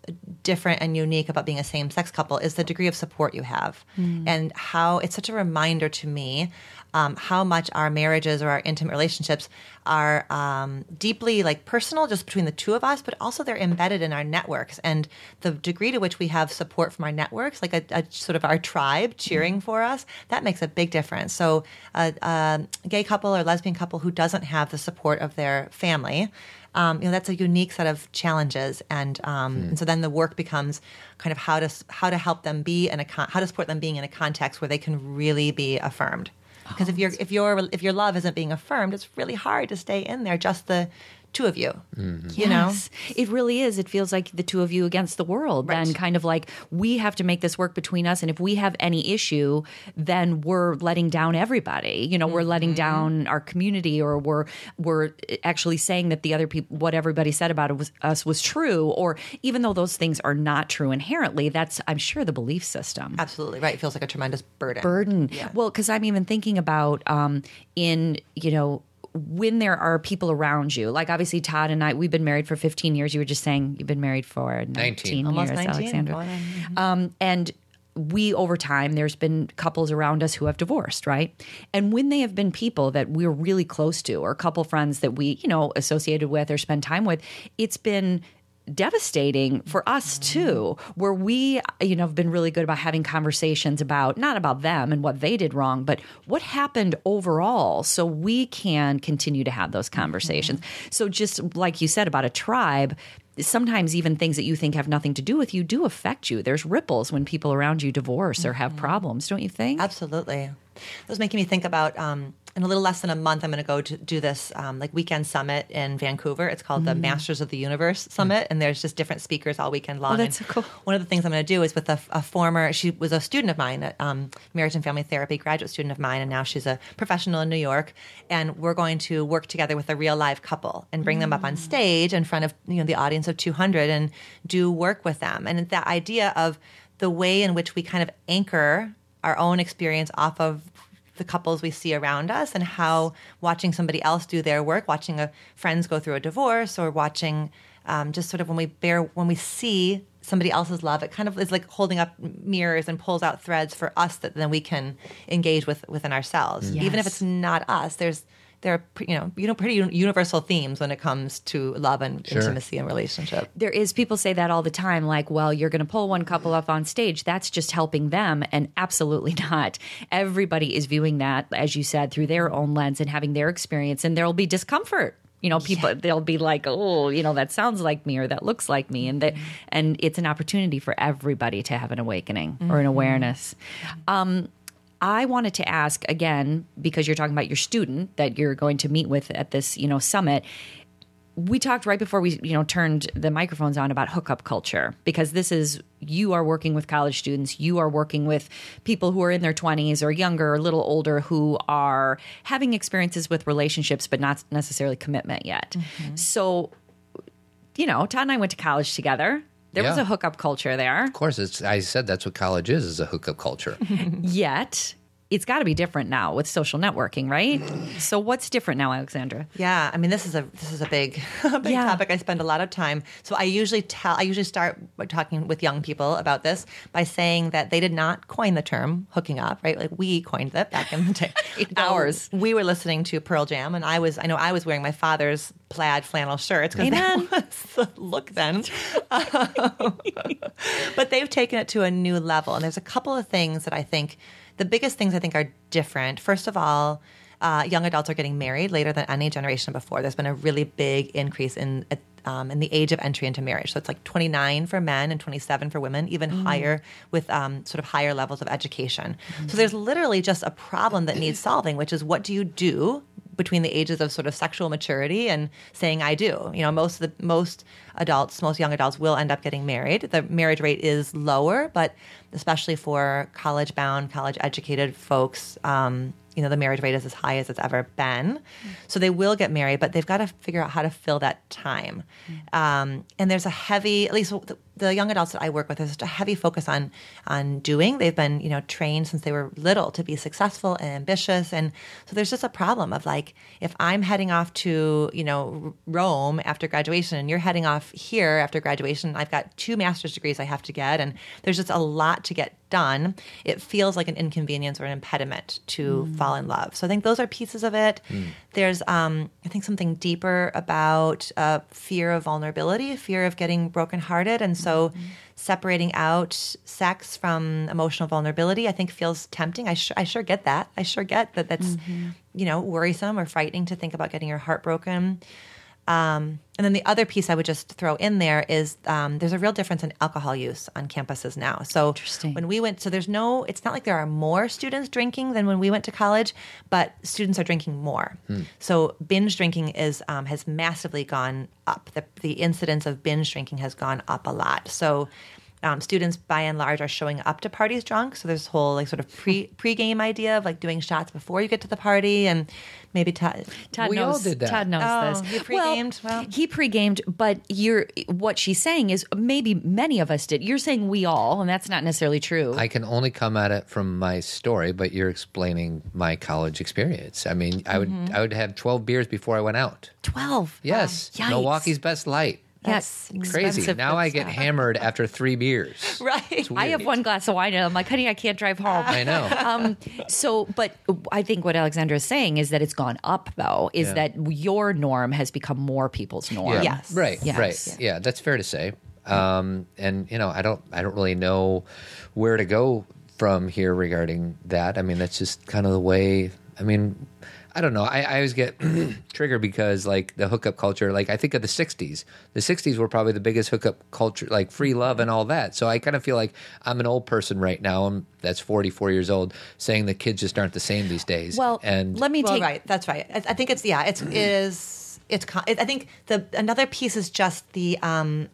different and unique about being a same-sex couple is the degree of support you have, and how it's such a reminder to me um, how much our marriages or our intimate relationships are um, deeply like personal, just between the two of us, but also they're embedded in our networks. And the degree to which we have support from our networks, like a, a sort of our tribe cheering for us, that makes a big difference. So a, a gay couple or lesbian couple who doesn't have the support of their family um, you know that's a unique set of challenges. And, um, and so then the work becomes kind of how to how to help them be in a con- how to support them being in a context where they can really be affirmed. Because if your if your if your love isn't being affirmed it's really hard to stay in there. Just the two of you. You know, It really is. It feels like the two of you against the world. Right. Then kind of like we have to make this work between us. And if we have any issue, then we're letting down everybody. You know, we're letting down our community or we're we're actually saying that the other people what everybody said about it was, us was true. Or even though those things are not true inherently, that's I'm sure the belief system absolutely right. It feels like a tremendous burden. burden. Yeah. Well, because I'm even thinking about um, in you know when there are people around you, like obviously Todd and I, we've been married for 15 years. You were just saying you've been married for 19, Almost years, 19, Alexandra. going Um, and we over time there's been couples around us who have divorced right and when they have been people that we're really close to or a couple friends that we you know associated with or spend time with it's been devastating for us too where we you know have been really good about having conversations about not about them and what they did wrong but what happened overall so we can continue to have those conversations. So just like you said about a tribe sometimes even things that you think have nothing to do with you do affect you. There's ripples when people around you divorce or have problems don't you think? Absolutely. That was making me think about um, in a little less than a month, I'm going to go to do this um, like weekend summit in Vancouver. It's called the Masters of the Universe Summit, and there's just different speakers all weekend long. that's so cool. One of the things I'm going to do is with a, a former, she was a student of mine, at um, marriage and family therapy graduate student of mine, and now she's a professional in New York. And we're going to work together with a real live couple and bring them up on stage in front of you know the audience of 200 and do work with them. And that idea of the way in which we kind of anchor our own experience off of the couples we see around us and how watching somebody else do their work, watching a friends go through a divorce, or watching um, just sort of when we bear when we see somebody else's love, it kind of is like holding up mirrors and pulls out threads for us that then we can engage with within ourselves, even if it's not us. There's there are you know you know pretty universal themes when it comes to love and intimacy and relationship. there is people say that all the time like well you're going to pull one couple up on stage. That's just helping them and absolutely not. Everybody is viewing that as you said through their own lens and having their experience and there'll be discomfort. You know people they'll be like oh you know that sounds like me or that looks like me and that mm-hmm. and it's an opportunity for everybody to have an awakening or an mm-hmm. awareness um, I wanted to ask again because you're talking about your student that you're going to meet with at this, you know, summit. We talked right before we, you know, turned the microphones on about hookup culture because this is you are working with college students, you are working with people who are in their 20s or younger, or a little older who are having experiences with relationships but not necessarily commitment yet. Mm-hmm. So, you know, Todd and I went to college together. There was a hookup culture there. Of course, it's, I said that's what college is, is a hookup culture. yet it's got to be different now with social networking, right? So what's different now, Alexandra? Yeah, I mean this is a this is a big a big Yeah. topic. I spend a lot of time. So I usually tell I usually start by talking with young people about this by saying that they did not coin the term hooking up, right? Like we coined it back in the day. Though Ours. Um, we were listening to Pearl Jam, and I was I know I was wearing my father's plaid flannel shirts because that was the look then. but they've taken it to a new level, and there's a couple of things that I think the biggest things I think are different. First of all, uh, young adults are getting married later than any generation before. There's been a really big increase in um, in the age of entry into marriage. So it's like 29 for men and 27 for women, even higher with um, sort of higher levels of education. So there's literally just a problem that needs solving, which is what do you do between the ages of sort of sexual maturity and saying I do. You know, most of the most adults, most young adults will end up getting married. The marriage rate is lower, but especially for college bound, college educated folks, um, you know, the marriage rate is as high as it's ever been. So they will get married, but they've got to figure out how to fill that time. Um, and there's a heavy, at least the, young adults that I work with, there's just a heavy focus on on doing. They've been, you know, trained since they were little to be successful and ambitious, and so there's just a problem of like, if I'm heading off to, you know, Rome after graduation, and you're heading off here after graduation, I've got two master's degrees I have to get, and there's just a lot to get done. It feels like an inconvenience or an impediment to fall in love. So I think those are pieces of it. There's, um, I think, something deeper about uh, fear of vulnerability, fear of getting brokenhearted, and so separating out sex from emotional vulnerability, I think feels tempting. I, sh- I sure get that. I sure get that. That's mm-hmm. you know worrisome or frightening to think about getting your heart broken. Um, and then the other piece I would just throw in there is um, there's a real difference in alcohol use on campuses now. So Interesting. when we went, so there's no, it's not like there are more students drinking than when we went to college, but students are drinking more. So binge drinking is um, has massively gone up. The, the incidence of binge drinking has gone up a lot. So um, students by and large are showing up to parties drunk. So there's this whole like sort of pre pre-game idea of like doing shots before you get to the party and maybe Todd. Todd We all knows. did that. Todd knows Oh, this. you pre-gamed? Well- he pre-gamed, but you're what she's saying is maybe many of us did. You're saying we all, and that's not necessarily true. I can only come at it from my story, but you're explaining my college experience. I mean, I would Mm-hmm. I would have 12 beers before I went out. Twelve. Yes, Yikes. Milwaukee's best light. Yes, Crazy. Now I get stuff. hammered after three beers. Right. I have one glass of wine, and I'm like, honey, I can't drive home. I know. um, so, but I think what Alexandra is saying is that it's gone up, though, is Yeah. that your norm has become more people's norm. Yeah. Yes. Right. Yes. Right. Yeah, that's fair to say. Um, and you know, I don't, I don't really know where to go from here regarding that. I mean, that's just kind of the way. I mean, I don't know. I, I always get triggered because like the hookup culture. Like I think of the '60s. The '60s were probably the biggest hookup culture, like free love and all that. So I kind of feel like I'm an old person right now. I'm that's 44 years old, saying the kids just aren't the same these days. Well, and let me well, take right. That's right. I, I think it's yeah. It's is it's. con- I think the another piece is just the. um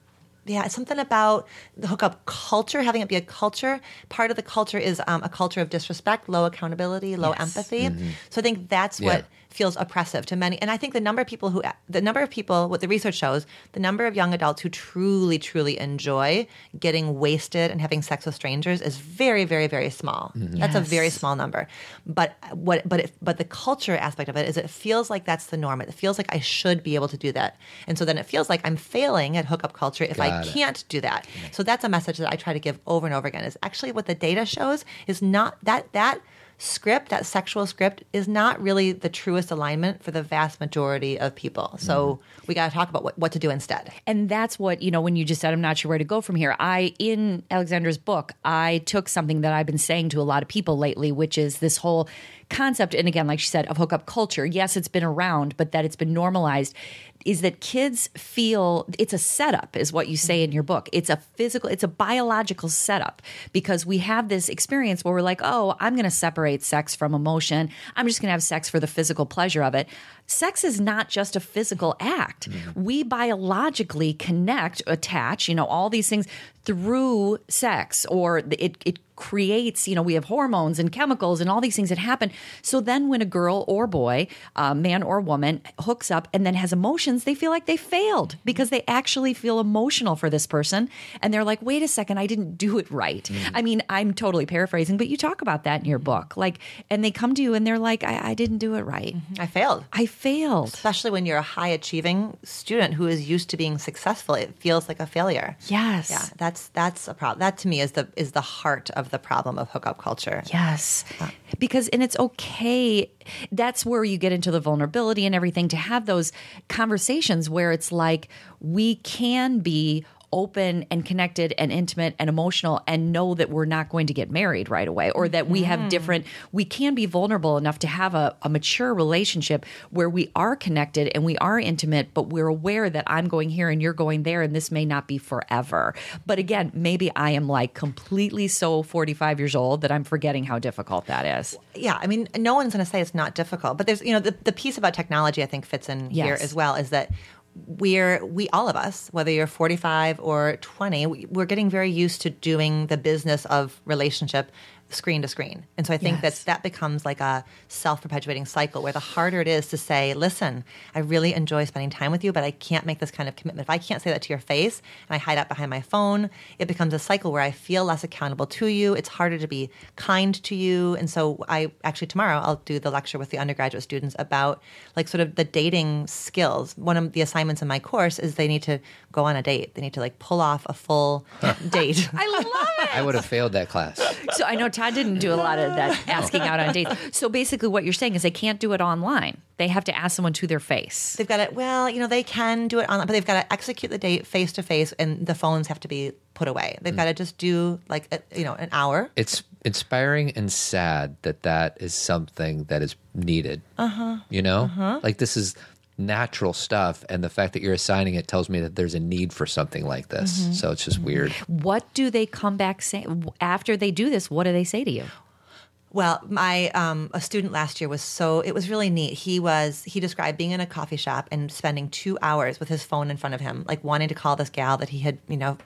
yeah, it's something about the hookup culture, having it be a culture. Part of the culture is um, a culture of disrespect, low accountability, low Yes. empathy. So I think that's Yeah. what feels oppressive to many. And I think the number of people who, the number of people, what the research shows, the number of young adults who truly, truly enjoy getting wasted and having sex with strangers is very, very, very small. Mm-hmm. That's a very small number. But what, but it, but the culture aspect of it is it feels like that's the norm. It feels like I should be able to do that. And so then it feels like I'm failing at hookup culture if I it. can't do that. So that's a message that I try to give over and over again. Is actually what the data shows is not that that script, that sexual script, is not really the truest alignment for the vast majority of people. So mm-hmm. we got to talk about what, what to do instead. and that's what you know when you just said i'm not sure where to go from here i in alexandra's book i took something that i've been saying to a lot of people lately which is this whole concept and again like she said of hookup culture. Yes it's been around but that it's been normalized is that kids feel it's a setup is what you say in your book. It's a physical it's a biological setup because we have this experience where we're like oh i'm going to separate sex from emotion. I'm just going to have sex for the physical pleasure of it. Sex is not just a physical act. Mm. We biologically connect attach you know all these things through sex or it, it creates you know we have hormones and chemicals and all these things that happen. So then when a girl or boy uh, man or woman hooks up and then has emotions they feel like they failed mm-hmm. because they actually feel emotional for this person. And they're like wait a second i didn't do it right. Mm-hmm. I mean i'm totally paraphrasing but you talk about that in your book. Like and they come to you and they're like i, I didn't do it right. Mm-hmm. I failed. i failed. Especially when you're a high achieving student who is used to being successful, it feels like a failure. yes. Yeah, that's that's a problem. That to me is the is the heart of the problem of hookup culture. Yes. Because, and it's okay. That's where you get into the vulnerability and everything to have those conversations where it's like we can be open and connected and intimate and emotional and know that we're not going to get married right away or that we have mm-hmm. different, we can be vulnerable enough to have a, a mature relationship where we are connected and we are intimate, but we're aware that I'm going here and you're going there and this may not be forever. But again, maybe I am like completely so 45 years old that I'm forgetting how difficult that is. yeah, I mean, no one's going to say it's not difficult, but there's, you know, the, the piece about technology I think fits in here as well is that we're, we, all of us, whether you're 45 or 20, we, we're getting very used to doing the business of relationship screen to screen. And so I think Yes. that that becomes like a self perpetuating cycle where the harder it is to say, listen, I really enjoy spending time with you, but I can't make this kind of commitment. If I can't say that to your face and I hide out behind my phone, it becomes a cycle where I feel less accountable to you. It's harder to be kind to you. And so I actually tomorrow I'll do the lecture with the undergraduate students about like sort of the dating skills. One of the assignments in my course is they need to go on a date. They need to like pull off a full date. I love it. I would have failed that class. So I know Todd didn't do a lot of that asking out on dates. So basically, what you're saying is they can't do it online. They have to ask someone to their face. They've got to, well, you know, they can do it online, but they've got to execute the date face to face and the phones have to be put away. They've got to just do like, a, you know, an hour. It's inspiring and sad that that is something that is needed. Uh huh. You know, like this is natural stuff, and the fact that you're assigning it tells me that there's a need for something like this. Mm-hmm. So it's just weird. What do they come back saying after they do this? What do they say to you? Well, my um, a student last year was so it was really neat. He was he described being in a coffee shop and spending two hours with his phone in front of him, like wanting to call this gal that he had you know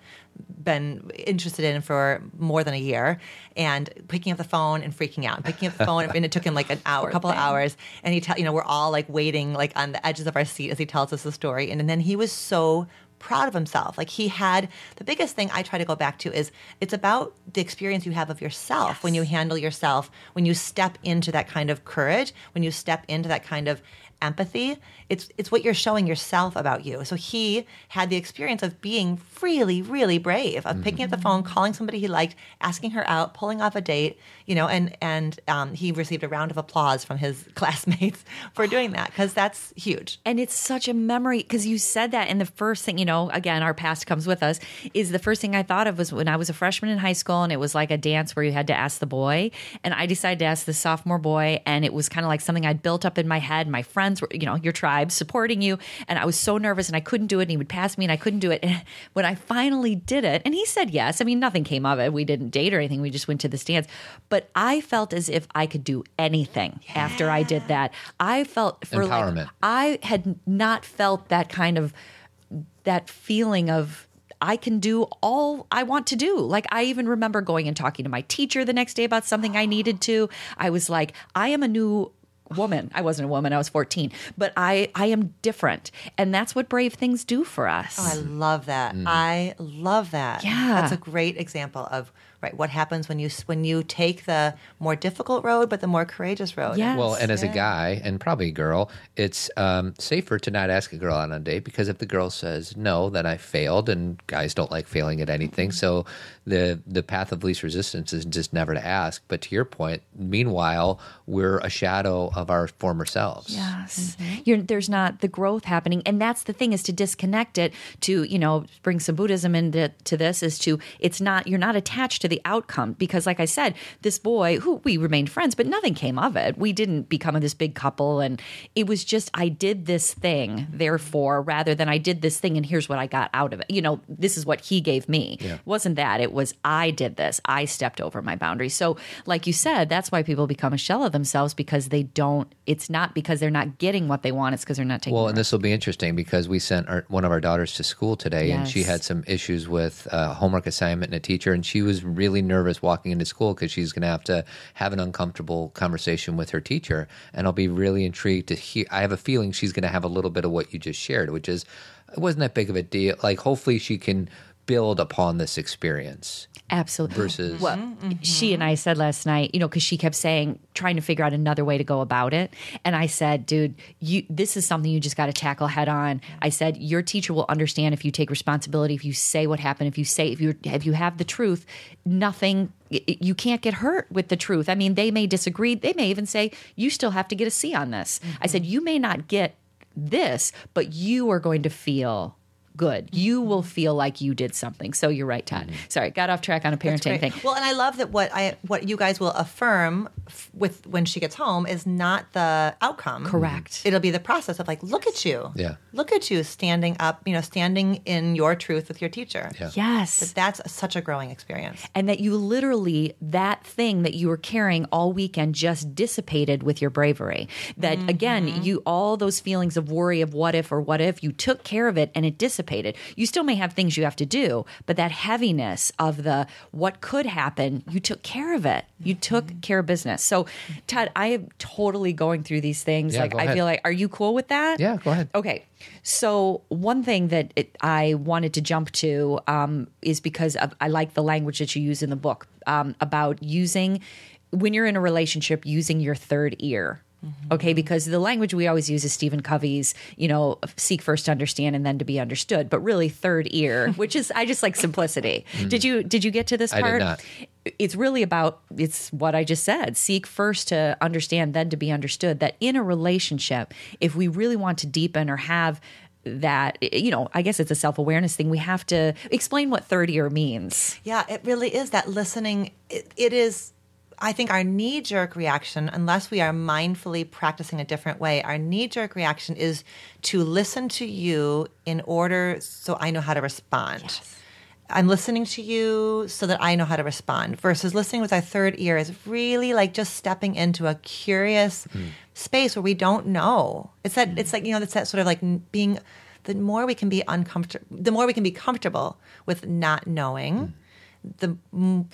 been interested in for more than a year, and picking up the phone and freaking out, and picking up the phone, and it took him like an hour, a couple of hours, and he tell you know we're all like waiting like on the edges of our seat as he tells us the story, and, and then he was so proud of himself. Like he had the biggest thing I try to go back to is it's about the experience you have of yourself when you handle yourself, when you step into that kind of courage, when you step into that kind of empathy. It's it's what you're showing yourself about you. So he had the experience of being really, really brave, of picking up the phone, calling somebody he liked, asking her out, pulling off a date, you know, and and um, he received a round of applause from his classmates for doing that because that's huge. And it's such a memory because you said that, and the first thing, you know, again, our past comes with us, is the first thing I thought of was when I was a freshman in high school and it was like a dance where you had to ask the boy. And I decided to ask the sophomore boy, and it was kind of like something I'd built up in my head. My friends were, you know, your tribe supporting you. And I was so nervous and I couldn't do it. And he would pass me and I couldn't do it. And when I finally did it, and he said yes, I mean, nothing came of it. We didn't date or anything. We just went to the stands. But I felt as if I could do anything after I did that. I felt for like, Empowerment. I had not felt that kind of that feeling of I can do all I want to do. Like I even remember going and talking to my teacher the next day about something I needed to. I was like, I am a new woman. I wasn't a woman. I was 14, but I I am different. And that's what brave things do for us. Oh, I love that. Mm. I love that. Yeah. that's a great example of right what happens when you when you take the more difficult road, but the more courageous road. Yes. Well, and as a guy and probably a girl, it's um, safer to not ask a girl out on a date because if the girl says no, then I failed, and guys don't like failing at anything. So the the path of least resistance is just never to ask. But to your point, meanwhile, we're a shadow of our former selves. Yes. You're, there's not the growth happening. And that's the thing is to disconnect it to, you know, bring some Buddhism into to this is to, it's not, you're not attached to the outcome. Because like I said, this boy who we remained friends, but nothing came of it. We didn't become this big couple. And it was just, I did this thing, therefore, rather than I did this thing and here's what I got out of it. You know, this is what he gave me. Yeah. It wasn't that. It was I did this. I stepped over my boundaries. So, like you said, that's why people become a shell of themselves because they don't. It's not because they're not getting what they want. It's because they're not taking. Well, and this will be interesting because we sent our, one of our daughters to school today, and she had some issues with a homework assignment and a teacher, and she was really nervous walking into school because she's going to have to have an uncomfortable conversation with her teacher. And I'll be really intrigued to hear. I have a feeling she's going to have a little bit of what you just shared, which is it wasn't that big of a deal. Like, hopefully, she can build upon this experience Absolutely. versus. What she and I said last night, you know, because she kept saying, trying to figure out another way to go about it. And I said, dude, you, this is something you just got to tackle head on. I said, your teacher will understand if you take responsibility, if you say what happened, if you say, if you, if you have the truth, nothing, you can't get hurt with the truth. I mean, they may disagree. They may even say, you still have to get a C on this. I said, you may not get this, but you are going to feel good. You mm-hmm. will feel like you did something. So you're right, Todd. Mm-hmm. Sorry, got off track on a parenting thing. Well, and I love that what I what you guys will affirm f- with when she gets home is not the outcome. Correct. Mm-hmm. It'll be the process of like, look at you. Yeah. Look at you standing up. You know, standing in your truth with your teacher. Yeah. Yes. That's such a growing experience. and that you literally that thing that you were carrying all weekend just dissipated with your bravery that again you all those feelings of worry of what if or what if you took care of it and it dissipated you still may have things you have to do but that heaviness of the what could happen you took care of it. You took care of business. So todd i am totally going through these things. Yeah, like i feel like are you cool with that? Yeah, go ahead. Okay. So, one thing that it, I wanted to jump to um, is because of, I like the language that you use in the book um, about using, when you're in a relationship, using your third ear. Mm-hmm. Okay, because the language we always use is Stephen Covey's, you know, seek first to understand and then to be understood, but really third ear, which is I just like simplicity. Mm. Did you did you get to this I did part? not. It's really about it's what I just said. Seek first to understand, then to be understood. That in a relationship, if we really want to deepen or have that, you know, I guess it's a self awareness thing. We have to explain what third ear means. Yeah, it really is that listening. It, it is. I think our knee jerk reaction, unless we are mindfully practicing a different way, our knee jerk reaction is to listen to you in order so I know how to respond. I'm listening to you so that I know how to respond versus listening with our third ear is really like just stepping into a curious hmm. space where we don't know. It's that, it's like, you know, it's that sort of like being, the more we can be uncomfortable, the more we can be comfortable with not knowing hmm. The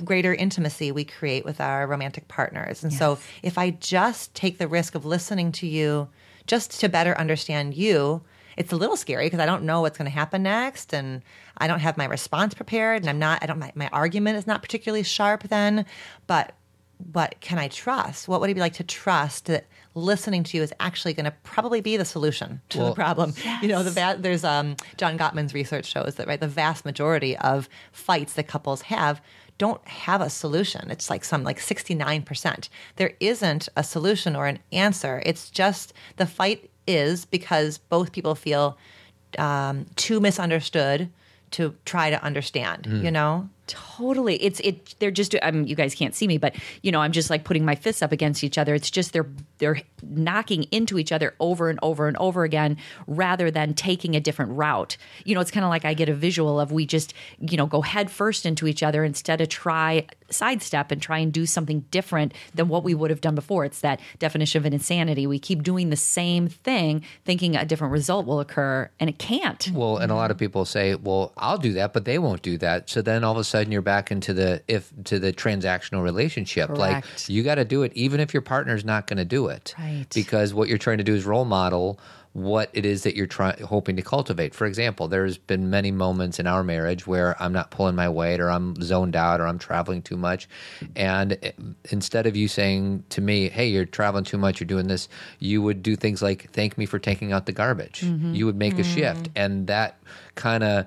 greater intimacy we create with our romantic partners. And so if I just take the risk of listening to you just to better understand you, it's a little scary because I don't know what's going to happen next and I don't have my response prepared and I'm not I don't my, my argument is not particularly sharp then, but but can I trust? What would it be like to trust that listening to you is actually going to probably be the solution to the Well- problem? You know, the va- there's um, John Gottman's research shows that right the vast majority of fights that couples have don't have a solution. It's like some like 69%. There isn't a solution or an answer. It's just the fight is because both people feel um, too misunderstood to try to understand, you know? Totally. It's it they're just um you guys can't see me, but you know, I'm just like putting my fists up against each other. It's just they're they're knocking into each other over and over and over again rather than taking a different route. You know, it's kind of like I get a visual of we just, you know, go head first into each other instead of try sidestep and try and do something different than what we would have done before. It's that definition of an insanity. We keep doing the same thing thinking a different result will occur and it can't. Well, and a lot of people say, "Well, I'll do that," but they won't do that. So then all of a sudden you're back into the if to the transactional relationship. Like you got to do it even if your partner's not going to do it. Right. Because what you're trying to do is role model what it is that you're trying hoping to cultivate. For example, there's been many moments in our marriage where I'm not pulling my weight or I'm zoned out or I'm traveling too much and instead of you saying to me, "Hey, you're traveling too much, you're doing this," you would do things like thank me for taking out the garbage. Mm-hmm. You would make a shift mm. and that kind of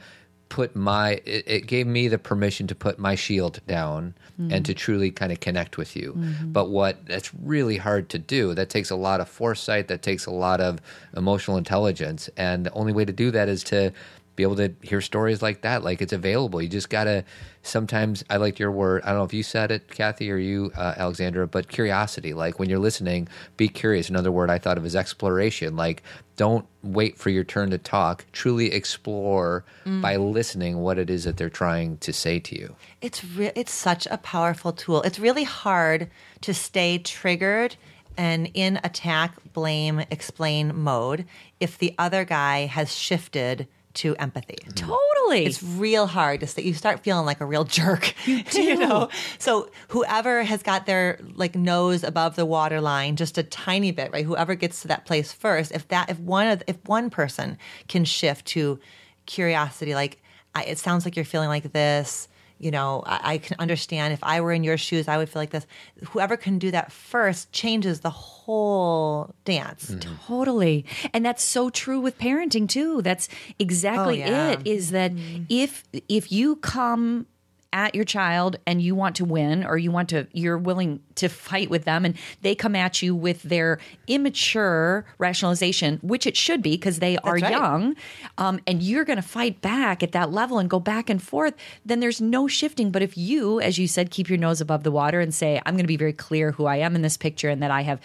put my it, it gave me the permission to put my shield down and to truly kind of connect with you. Mm-hmm. But what that's really hard to do. That takes a lot of foresight that takes a lot of emotional intelligence. And the only way to do that is to be able to hear stories like that like it's available. You just gotta sometimes i liked your word i don't know if you said it cathy or you uh, alexandra but curiosity like when you're listening be curious. Another word i thought of is exploration like don't wait for your turn to talk. Truly explore by listening what it is that they're trying to say to you. It's re- it's such a powerful tool. It's really hard to stay triggered and in attack, blame, explain mode if the other guy has shifted to empathy. Mm. Totally. It's real hard to stay. You start feeling like a real jerk. You, know. So whoever has got their like nose above the water line just a tiny bit, right? Whoever gets to that place first, if that if one of if one person can shift to curiosity, like I, it sounds like you're feeling like this. You know, I, I can understand if I were in your shoes, I would feel like this. Whoever can do that first changes the whole dance. Mm-hmm. Totally. And that's so true with parenting too. That's exactly Oh, yeah. it is that mm-hmm. if if you come at your child and you want to win or you want to you're willing to fight with them and they come at you with their immature rationalization which it should be because they are right. young um, and you're going to fight back at that level and go back and forth then there's no shifting but if you as you said keep your nose above the water and say i'm going to be very clear who i am in this picture and that i have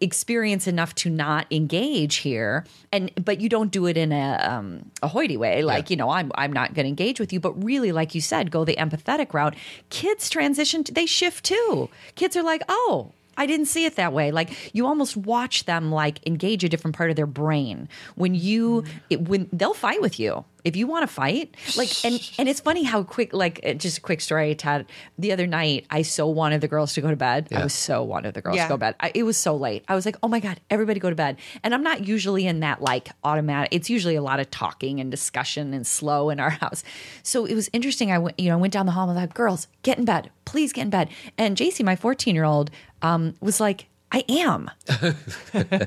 experience enough to not engage here. And but you don't do it in a um, a hoity way. Like you know I'm I'm not going to engage with you. But really like you said go the empathetic route. Kids transition they shift too. Kids are like oh I didn't see it that way. Like you almost watch them like engage a different part of their brain. When you it, when they'll fight with you if you want to fight. Like and and it's funny how quick. Like uh, just a quick story, Todd. The other night, I so wanted the girls to go to bed. I was so wanted the girls Yeah. to go to bed. I, it was so late. I was like, oh my god, everybody go to bed. And I'm not usually in that like automatic. It's usually a lot of talking and discussion and slow in our house. So it was interesting. I went, you know, I went down the hall and I was like, girls, get in bed, please get in bed. And JC, my 14 year old, um, was like. I am,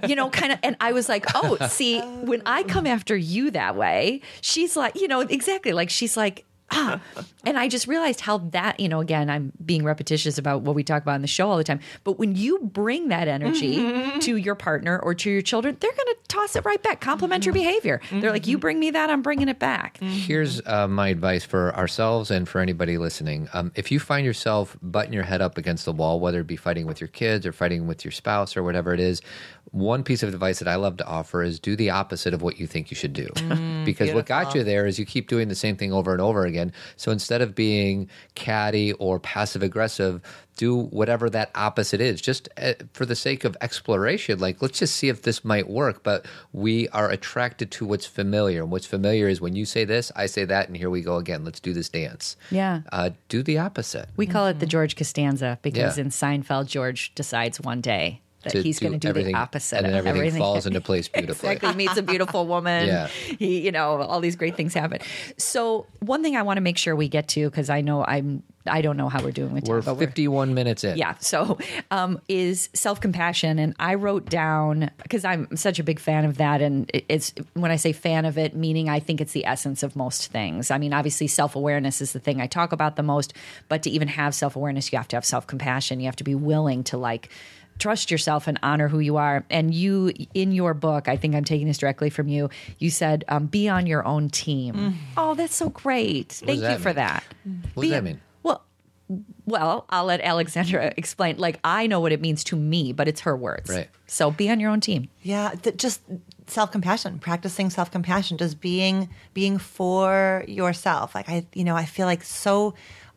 you know, kind of. And I was like, oh, see, when I come after you that way, she's like, you know, exactly like she's like, ah. And I just realized how that, you know, again, I'm being repetitious about what we talk about in the show all the time. But when you bring that energy to your partner or to your children, they're going to toss it right back. Complementary behavior. They're like, you bring me that, I'm bringing it back. Here's uh, my advice for ourselves and for anybody listening. Um, if you find yourself butting your head up against the wall, whether it be fighting with your kids or fighting with your spouse or whatever it is, one piece of advice that I love to offer is do the opposite of what you think you should do. because what got you there is you keep doing the same thing over and over again. So instead of being catty or passive aggressive, do whatever that opposite is just uh, for the sake of exploration like let's just see if this might work but we are attracted to what's familiar and what's familiar is when you say this i say that and here we go again let's do this dance Yeah. uh, do the opposite We call it the George Costanza because Yeah. in Seinfeld, George decides one day that he's going to do the opposite and then of everything, falls into place beautifully. Exactly. Meets a beautiful woman. Yeah. he you know all these great things happen. So one thing i want to make sure we get to because i know i'm i don't know how we're doing with we're time, but 51 minutes in. Yeah. So um, is self-compassion and i wrote down because i'm such a big fan of that and it's when i say fan of it meaning i think it's the essence of most things. I mean obviously self-awareness is the thing i talk about the most but to even have self-awareness you have to have self-compassion. You have to be willing to like trust yourself and honor who you are and you in your book i think i'm taking this directly from you you said um, be on your own team oh that's so great thank you that for that what Be- does that mean well, well, I'll let Alexandra explain. Like I know what it means to me, but it's her words. Right. So be on your own team. Yeah, th- just self compassion, practicing self compassion, just being being for yourself. Like I, you know, I feel like so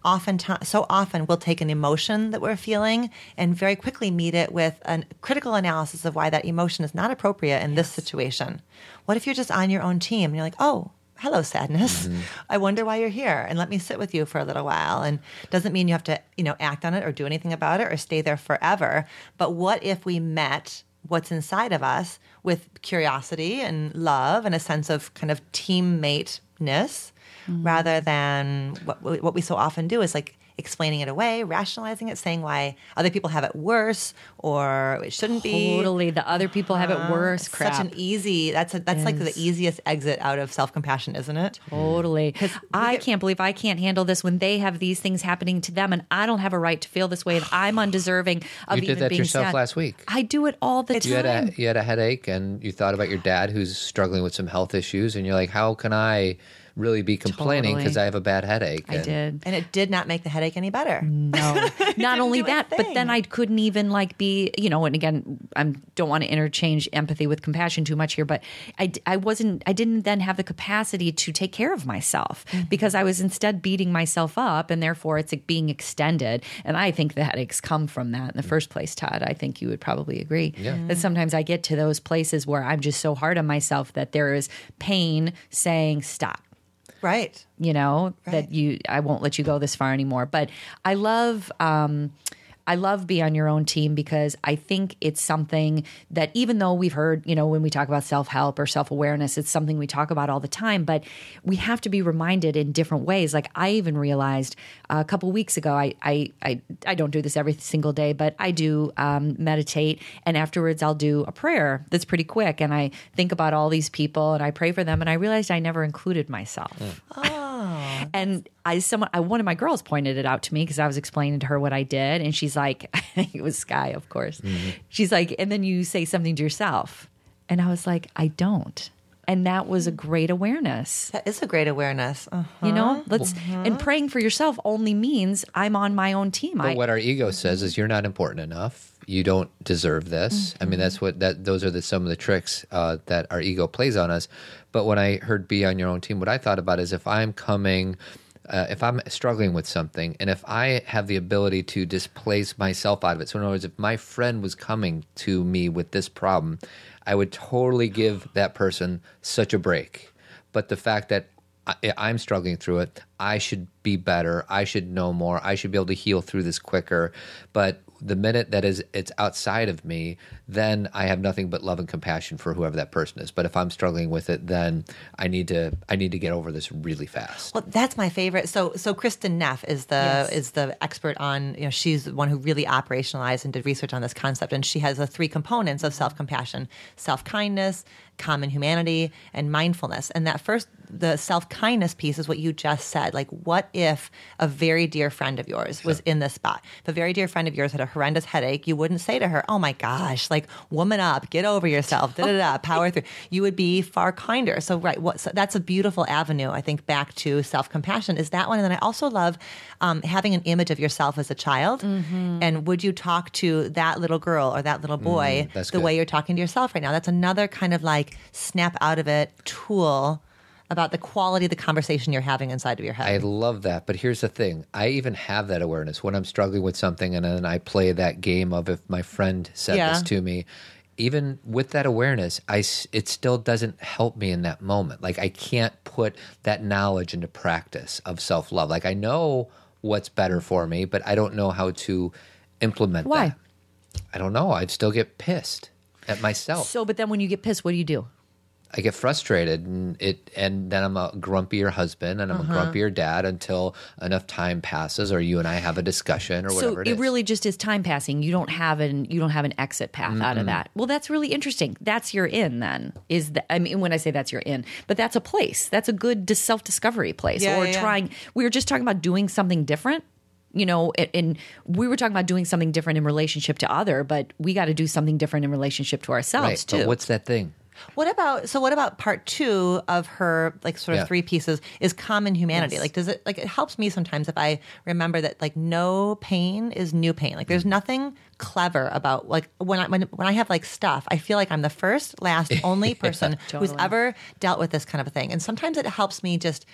often, so often we'll take an emotion that we're feeling and very quickly meet it with a critical analysis of why that emotion is not appropriate in this situation. What if you're just on your own team and you're like, oh. Hello, sadness. Mm-hmm. I wonder why you're here, and let me sit with you for a little while. And doesn't mean you have to, you know, act on it or do anything about it or stay there forever. But what if we met what's inside of us with curiosity and love and a sense of kind of teammateness Mm-hmm. rather than what, what we so often do is like explaining it away, rationalizing it, saying why other people have it worse or it shouldn't be. Totally. The other people have it uh, worse. Crap. Such an easy. That's a, that's like the easiest exit out of self compassion, isn't it? Totally. Mm. Because I get- can't believe I can't handle this when they have these things happening to them, and I don't have a right to feel this way, and I'm undeserving of You did even that being yourself sad. last week. I do it all the It's- you had time. a you had a headache and you thought about your dad who's struggling with some health issues and you're like how can i really be complaining Totally. because i have a bad headache I And- did. And it did not make the headache any better. No, not only do a that, but then. I couldn't even like be, you know, and again, I don't want to interchange empathy with compassion too much here, but I, I wasn't, I didn't then have the capacity to take care of myself mm-hmm. because I was instead beating myself up and therefore it's like being extended. And I think the headaches come from that in the mm. first place, Todd. I think you would probably agree Yeah. that sometimes I get to those places where I'm just so hard on myself that there is pain saying stop Right. you know that you i won't let you go this far anymore but i love um I love be on your own team because I think it's something that even though we've heard, you know, when we talk about self help or self awareness, it's something we talk about all the time, but we have to be reminded in different ways. Like I even realized uh, a couple weeks ago, I, I, I, I don't do this every single day, but I do um, meditate and afterwards I'll do a prayer that's pretty quick. And I think about all these people and I pray for them. And I realized I never included myself. And I, someone, I, one of my girls pointed it out to me because I was explaining to her what I did, and she's like, I think it was Sky, of course. She's like, and then you say something to yourself, and I was like, I don't, and that was a great awareness. That is a great awareness. Uh-huh. You know, let's and praying for yourself only means I'm on my own team. I, But what our ego says is you're not important enough. You don't deserve this. I mean, that's what that those are the some of the tricks uh, that our ego plays on us. But when I heard "be on your own team," what I thought about is if I'm coming. Uh, if I'm struggling with something, and if I have the ability to displace myself out of it, so in other words, if my friend was coming to me with this problem, I would totally give that person such a break. But the fact that I, I'm struggling through it. I should be better. I should know more. I should be able to heal through this quicker. But the minute that is it's outside of me, then I have nothing but love and compassion for whoever that person is. But if I'm struggling with it, then I need to I need to get over this really fast. Well, that's my favorite. So, so Kristin Neff is the Yes. is the expert on. You know, she's the one who really operationalized and did research on this concept, and she has the three components of self compassion: self kindness, common humanity, and mindfulness. And that first the self kindness piece is what you just said. Like, what if a very dear friend of yours was in this spot? If a very dear friend of yours had a horrendous headache, you wouldn't say to her, "Oh my gosh, like woman up, get over yourself, da da da, power through." You would be far kinder. So right, what so that's a beautiful avenue. I think back to self compassion is that one, and then I also love um, having an image of yourself as a child. Mm-hmm. And would you talk to that little girl or that little boy that's the good. way you're talking to yourself right now? That's another kind of like snap out of it tool about the quality of the conversation you're having inside of your head. I love that. But here's the thing I even have that awareness when I'm struggling with something and then I play that game of if my friend said Yeah. this to me. Even with that awareness, I, it still doesn't help me in that moment. Like I can't put that knowledge into practice of self love. Like I know what's better for me, but I don't know how to implement that. Why? that. I don't know. I'd still get pissed at myself. So, but then when you get pissed, what do you do? I get frustrated and it and then I'm a grumpier husband and I'm Uh-huh. a grumpier dad until enough time passes or you and I have a discussion or so whatever it, it is. really just is time passing. You don't have an you don't have an exit path out of that. Well, that's really interesting. That's your in then. Is that I mean when I say that's your in, but that's a place. That's a good self-discovery place Yeah, or yeah, yeah. trying we were just talking about doing something different. You know, and we were talking about doing something different in relationship to other, but we got to do something different in relationship to ourselves right. too. But what's that thing? What about so? What about part two of her like sort of Yeah. three pieces is common humanity? Yes. Like, does it like it helps me sometimes if I remember that like no pain is new pain. Like, there's nothing clever about like when I when, when I have like stuff, I feel like I'm the first, last, only person who's ever dealt with this kind of a thing. And sometimes it helps me just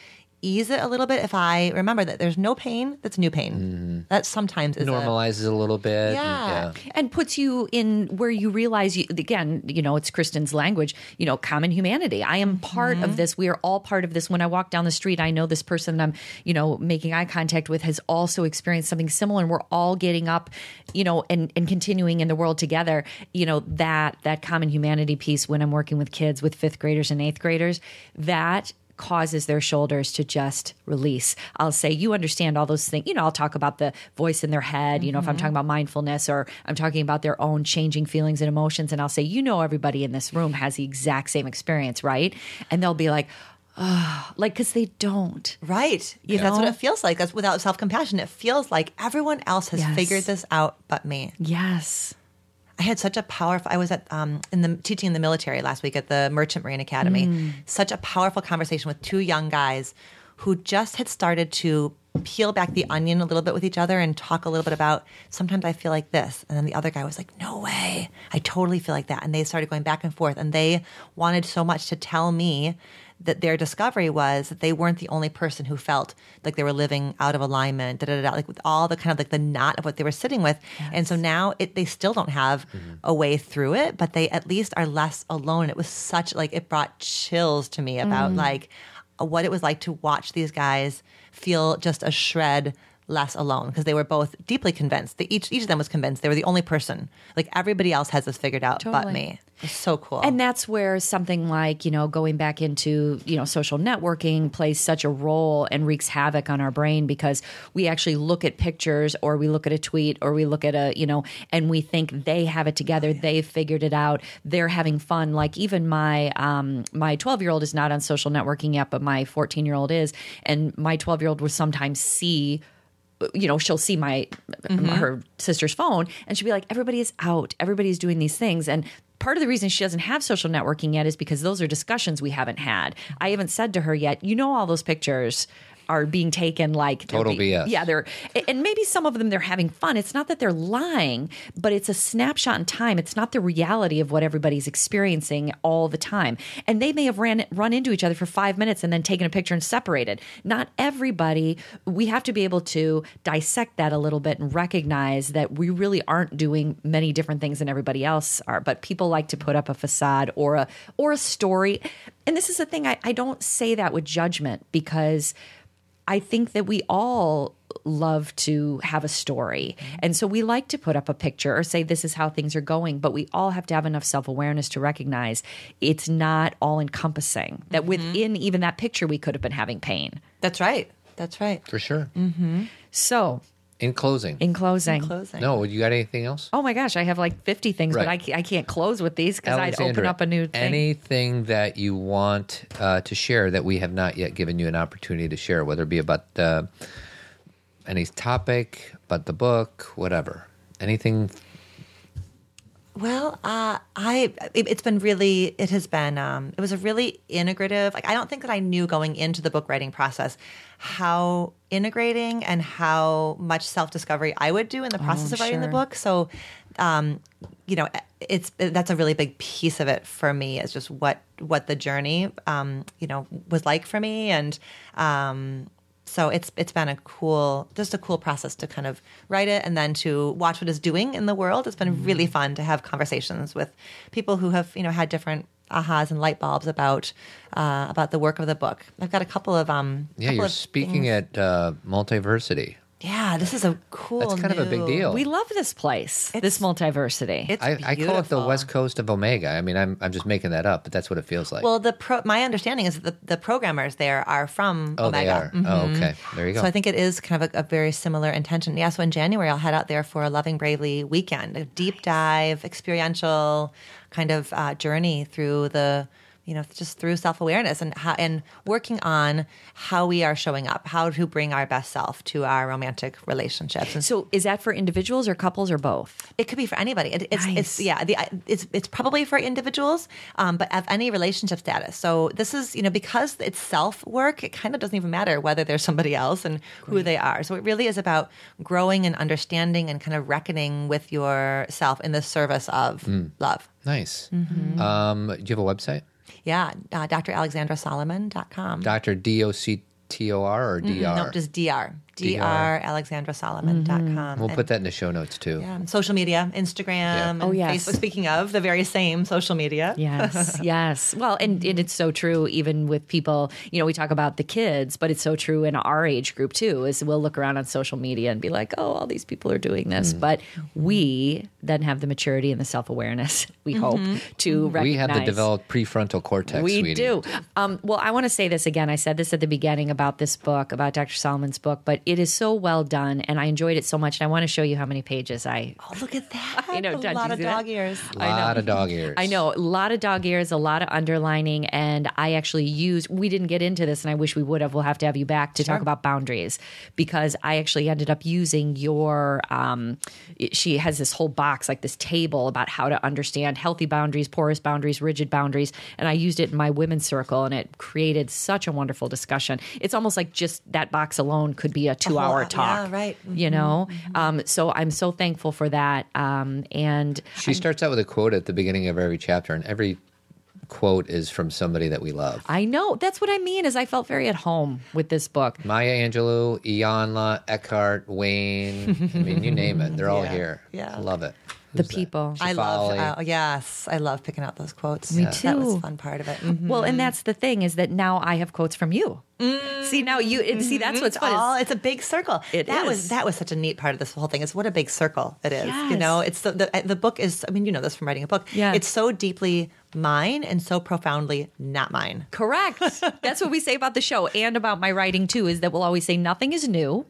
ease it a little bit if I remember that there's no pain that's new pain. That sometimes is Normalizes a little bit. and- Yeah. and puts you in where you realize you, again you know it's kristin's language you know common humanity i am part Mm-hmm. of this we are all part of this when i walk down the street i know this person i'm you know making eye contact with has also experienced something similar and we're all getting up you know and and continuing in the world together you know that that common humanity piece when i'm working with kids with fifth graders and eighth graders that causes their shoulders to just release. I'll say, you understand all those things. You know, I'll talk about the voice in their head, you know, if I'm mm-hmm. talking about mindfulness or I'm talking about their own changing feelings and emotions. And I'll say, you know, everybody in this room has the exact same experience, right? And they'll be like, oh, like, because they don't. Right. You That's what it feels like. That's without self compassion. It feels like everyone else has Yes. figured this out but me. Yes. I had such a powerful. I was at um, in the teaching in the military last week at the Merchant Marine Academy. Such a powerful conversation with two young guys who just had started to peel back the onion a little bit with each other and talk a little bit about. Sometimes I feel like this, and then the other guy was like, "No way, I totally feel like that." And they started going back and forth, and they wanted so much to tell me that their discovery was that they weren't the only person who felt like they were living out of alignment, da, da, da, like with all the kind of like the knot of what they were sitting with. And so now it, they still don't have mm-hmm. a way through it, but they at least are less alone. It was such like, it brought chills to me about mm-hmm. like what it was like to watch these guys feel just a shred less alone because they were both deeply convinced. They each each of them was convinced they were the only person. Like everybody else has this figured out but me. It's so cool. And that's where something like, you know, going back into, you know, social networking plays such a role and wreaks havoc on our brain because we actually look at pictures or we look at a tweet or we look at a, you know, and we think they have it together, they've figured it out, they're having fun. Like even my um my 12-year-old is not on social networking yet, but my 14-year-old is, and my 12-year-old will sometimes see you know she'll see my mm-hmm. her sister's phone and she'll be like everybody is out. Everybody's doing these things. And part of the reason she doesn't have social networking yet is because those are discussions we haven't had. I haven't said to her yet you know all those pictures are being taken like Total be- BS. yeah they're and maybe some of them they're having fun. It's not that they're lying but it's a snapshot in time. It's not the reality of what everybody's experiencing all the time. And they may have ran run into each other for five minutes and then taken a picture and separated. Not everybody we have to be able to dissect that a little bit and recognize that we really aren't doing many different things than everybody else are. But people like to put up a facade or a or a story. And this is the thing I, I don't say that with judgment because I think that we all love to have a story. Mm-hmm. And so we like to put up a picture or say this is how things are going, but we all have to have enough self-awareness to recognize it's not all encompassing. That mm-hmm. within even that picture we could have been having pain. That's right. That's right. For sure. Mm-hmm. So, In closing. in closing. In Closing. no, you got anything else? Oh my gosh, I have like 50 things, but I, I can't close with these because I'd open up a new thing. Anything that you want uh, to share that we have not yet given you an opportunity to share, whether it be about uh, any topic, about the book, whatever. Anything? Well, uh, I it, it's been really it has been um, it was a really integrative. Like I don't think that I knew going into the book writing process how integrating and how much self discovery I would do in the process of writing the book. So, um, you know, it's that's a really big piece of it for me. Is just what what the journey um, you know was like for me and. Um, so it's it's been a cool just a cool process to kind of write it and then to watch what it's doing in the world. It's been really fun to have conversations with people who have you know had different ahas and light bulbs about uh, about the work of the book. I've got a couple of um Yeah, you're speaking things- at uh, Multiversity. Yeah this is a cool That's kind of a big deal. we love this place, this multiversity. it's I, I call it the. West Coast of Omega. I mean, I'm I'm just making that up, but that's what it feels like. well the pro- my understanding is that the, the programmers there are from oh, omega they are. Oh, okay. There you go. So I think it is kind of a, a very similar intention. Yeah, so in January I'll head out there for a Loving Bravely weekend, a deep dive, experiential kind of uh, journey through the, you know, just through self awareness and how, and working on how we are showing up, how to bring our best self to our romantic relationships. And so is that for individuals or couples or both? it could be for anybody. It, it's, Nice. it's yeah, the, it's it's probably for individuals, um, but of any relationship status. So this is you know because it's self work, it kind of doesn't even matter whether there's somebody else and who they are. So it really is about growing and understanding and kind of reckoning with yourself in the service of love. nice. Mm-hmm. Um, do you have a website? Yeah, uh, dralexandrasolomon.com. Dr. D O C T O R or D R? Mm-hmm. No, just dr. dralexandrasolomon.com. We'll And- put that in the show notes too. yeah, and social media, Instagram, and Oh, yes. Facebook. Speaking of the very same social media, Yes, yes. Well, and, and it's so true even with people, you know, we talk about the kids, but it's so true in our age group too, is we'll look around on social media and be like, oh, all these people are doing Mm. this. But we then have the maturity and the self awareness, we hope, to recognize. We have the developed prefrontal cortex. We sweetie. do. Um, well, I want to say this again. I said this at the beginning about this book, about Dr. Solomon's book, but it is so well done, and I enjoyed it so much. And I want to show you how many pages I. Oh, look at that. I know, a lot of see that? dog ears. A lot of dog ears. I know a lot of dog ears, a lot of underlining, and I actually used. We didn't get into this, and I wish we would have. We'll have to have you back to talk about boundaries because I actually ended up using your. Um, it- she has this whole box, like this table, about how to understand healthy boundaries, porous boundaries, rigid boundaries, and I used it in my women's circle, and it created such a wonderful discussion. It's almost like just that box alone could be a two-hour yeah, talk, right. You know, um, so I'm so thankful for that, um, and She starts out with a quote at the beginning of every chapter, and every quote is from somebody that we love. I know. That's what I mean. Is I felt very at home with this book. Maya Angelou, Iyanla, Eckhart, Wayne. I mean, you name it. They're all Yeah, here. yeah. I love it. The Who's that? people. I love. Uh, yes, I love picking out those quotes. Me too. That was a fun part of it. Mhm. Well, and that's the thing is that now I have quotes from you. See now you and see that's what's fun. is- Oh, it's a big circle. It that is. was that was such a neat part of this whole thing. Is what a big circle it is. You know, it's the, the the book is. I mean, you know this from writing a book. Yeah. it's so deeply mine and so profoundly not mine. Correct. That's what we say about the show and about my writing too is that we'll always say nothing is new,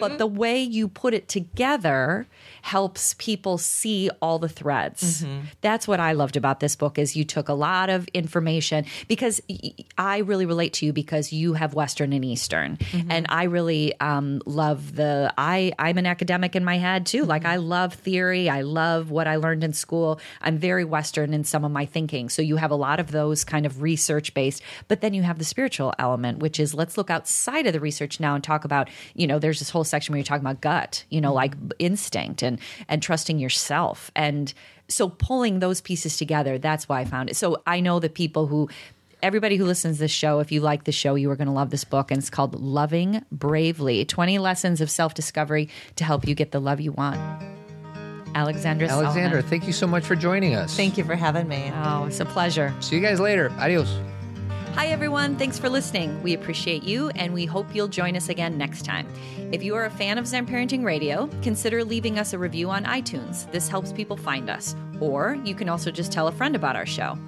but the way you put it together helps people see all the threads. Mm-hmm. That's what I loved about this book is you took a lot of information because I really relate to you because you have Western and Eastern, mm-hmm. and I really um, love the. I I'm an academic in my head too. Like mm-hmm. I love theory. I love what I learned in school. I'm very Western in some of my thinking. So you have a lot of those kind of research based, but then you have the spiritual element, which is let's look outside of the research now and talk about. You know, there's this whole section where you're talking about gut. You know, like instinct and and trusting yourself and. So pulling those pieces together, that's why I found it. So I know that people who everybody who listens to this show, if you like the show, you are going to love this book. And it's called Loving Bravely 20 Lessons of Self Discovery to Help You Get the Love You Want. Alexandra Alexandra, Solomon. thank you so much for joining us. Thank you for having me. Oh, it's a pleasure. See you guys later. Adios. Hi, everyone. Thanks for listening. We appreciate you, and we hope you'll join us again next time. If you are a fan of Zen Parenting Radio, consider leaving us a review on iTunes. This helps people find us. Or you can also just tell a friend about our show.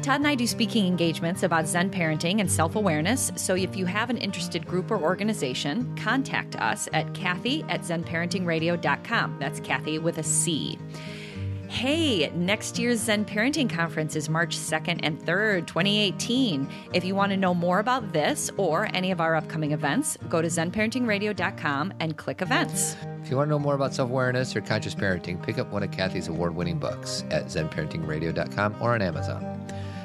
Todd and I do speaking engagements about Zen parenting and self awareness. So if you have an interested group or organization, contact us at Cathy at ZenParentingRadio.com. That's Cathy with a C. Hey, next year's Zen Parenting Conference is March 2nd and 3rd, 2018. If you want to know more about this or any of our upcoming events, go to zenparentingradio.com and click events. If you want to know more about self awareness or conscious parenting, pick up one of Cathy's award winning books at zenparentingradio.com or on Amazon.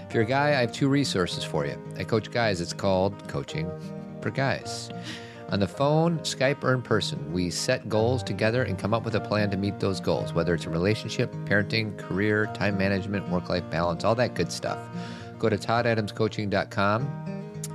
If you're a guy, I have two resources for you. I coach guys, it's called Coaching for Guys. On the phone, Skype, or in person, we set goals together and come up with a plan to meet those goals, whether it's a relationship, parenting, career, time management, work life balance, all that good stuff. Go to toddadamscoaching.com.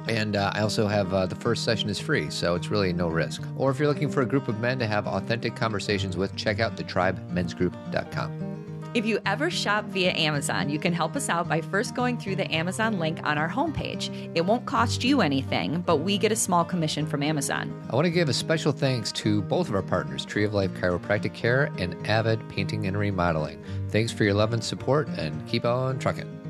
And uh, I also have uh, the first session is free, so it's really no risk. Or if you're looking for a group of men to have authentic conversations with, check out thetribemensgroup.com. If you ever shop via Amazon, you can help us out by first going through the Amazon link on our homepage. It won't cost you anything, but we get a small commission from Amazon. I want to give a special thanks to both of our partners, Tree of Life Chiropractic Care and Avid Painting and Remodeling. Thanks for your love and support, and keep on trucking.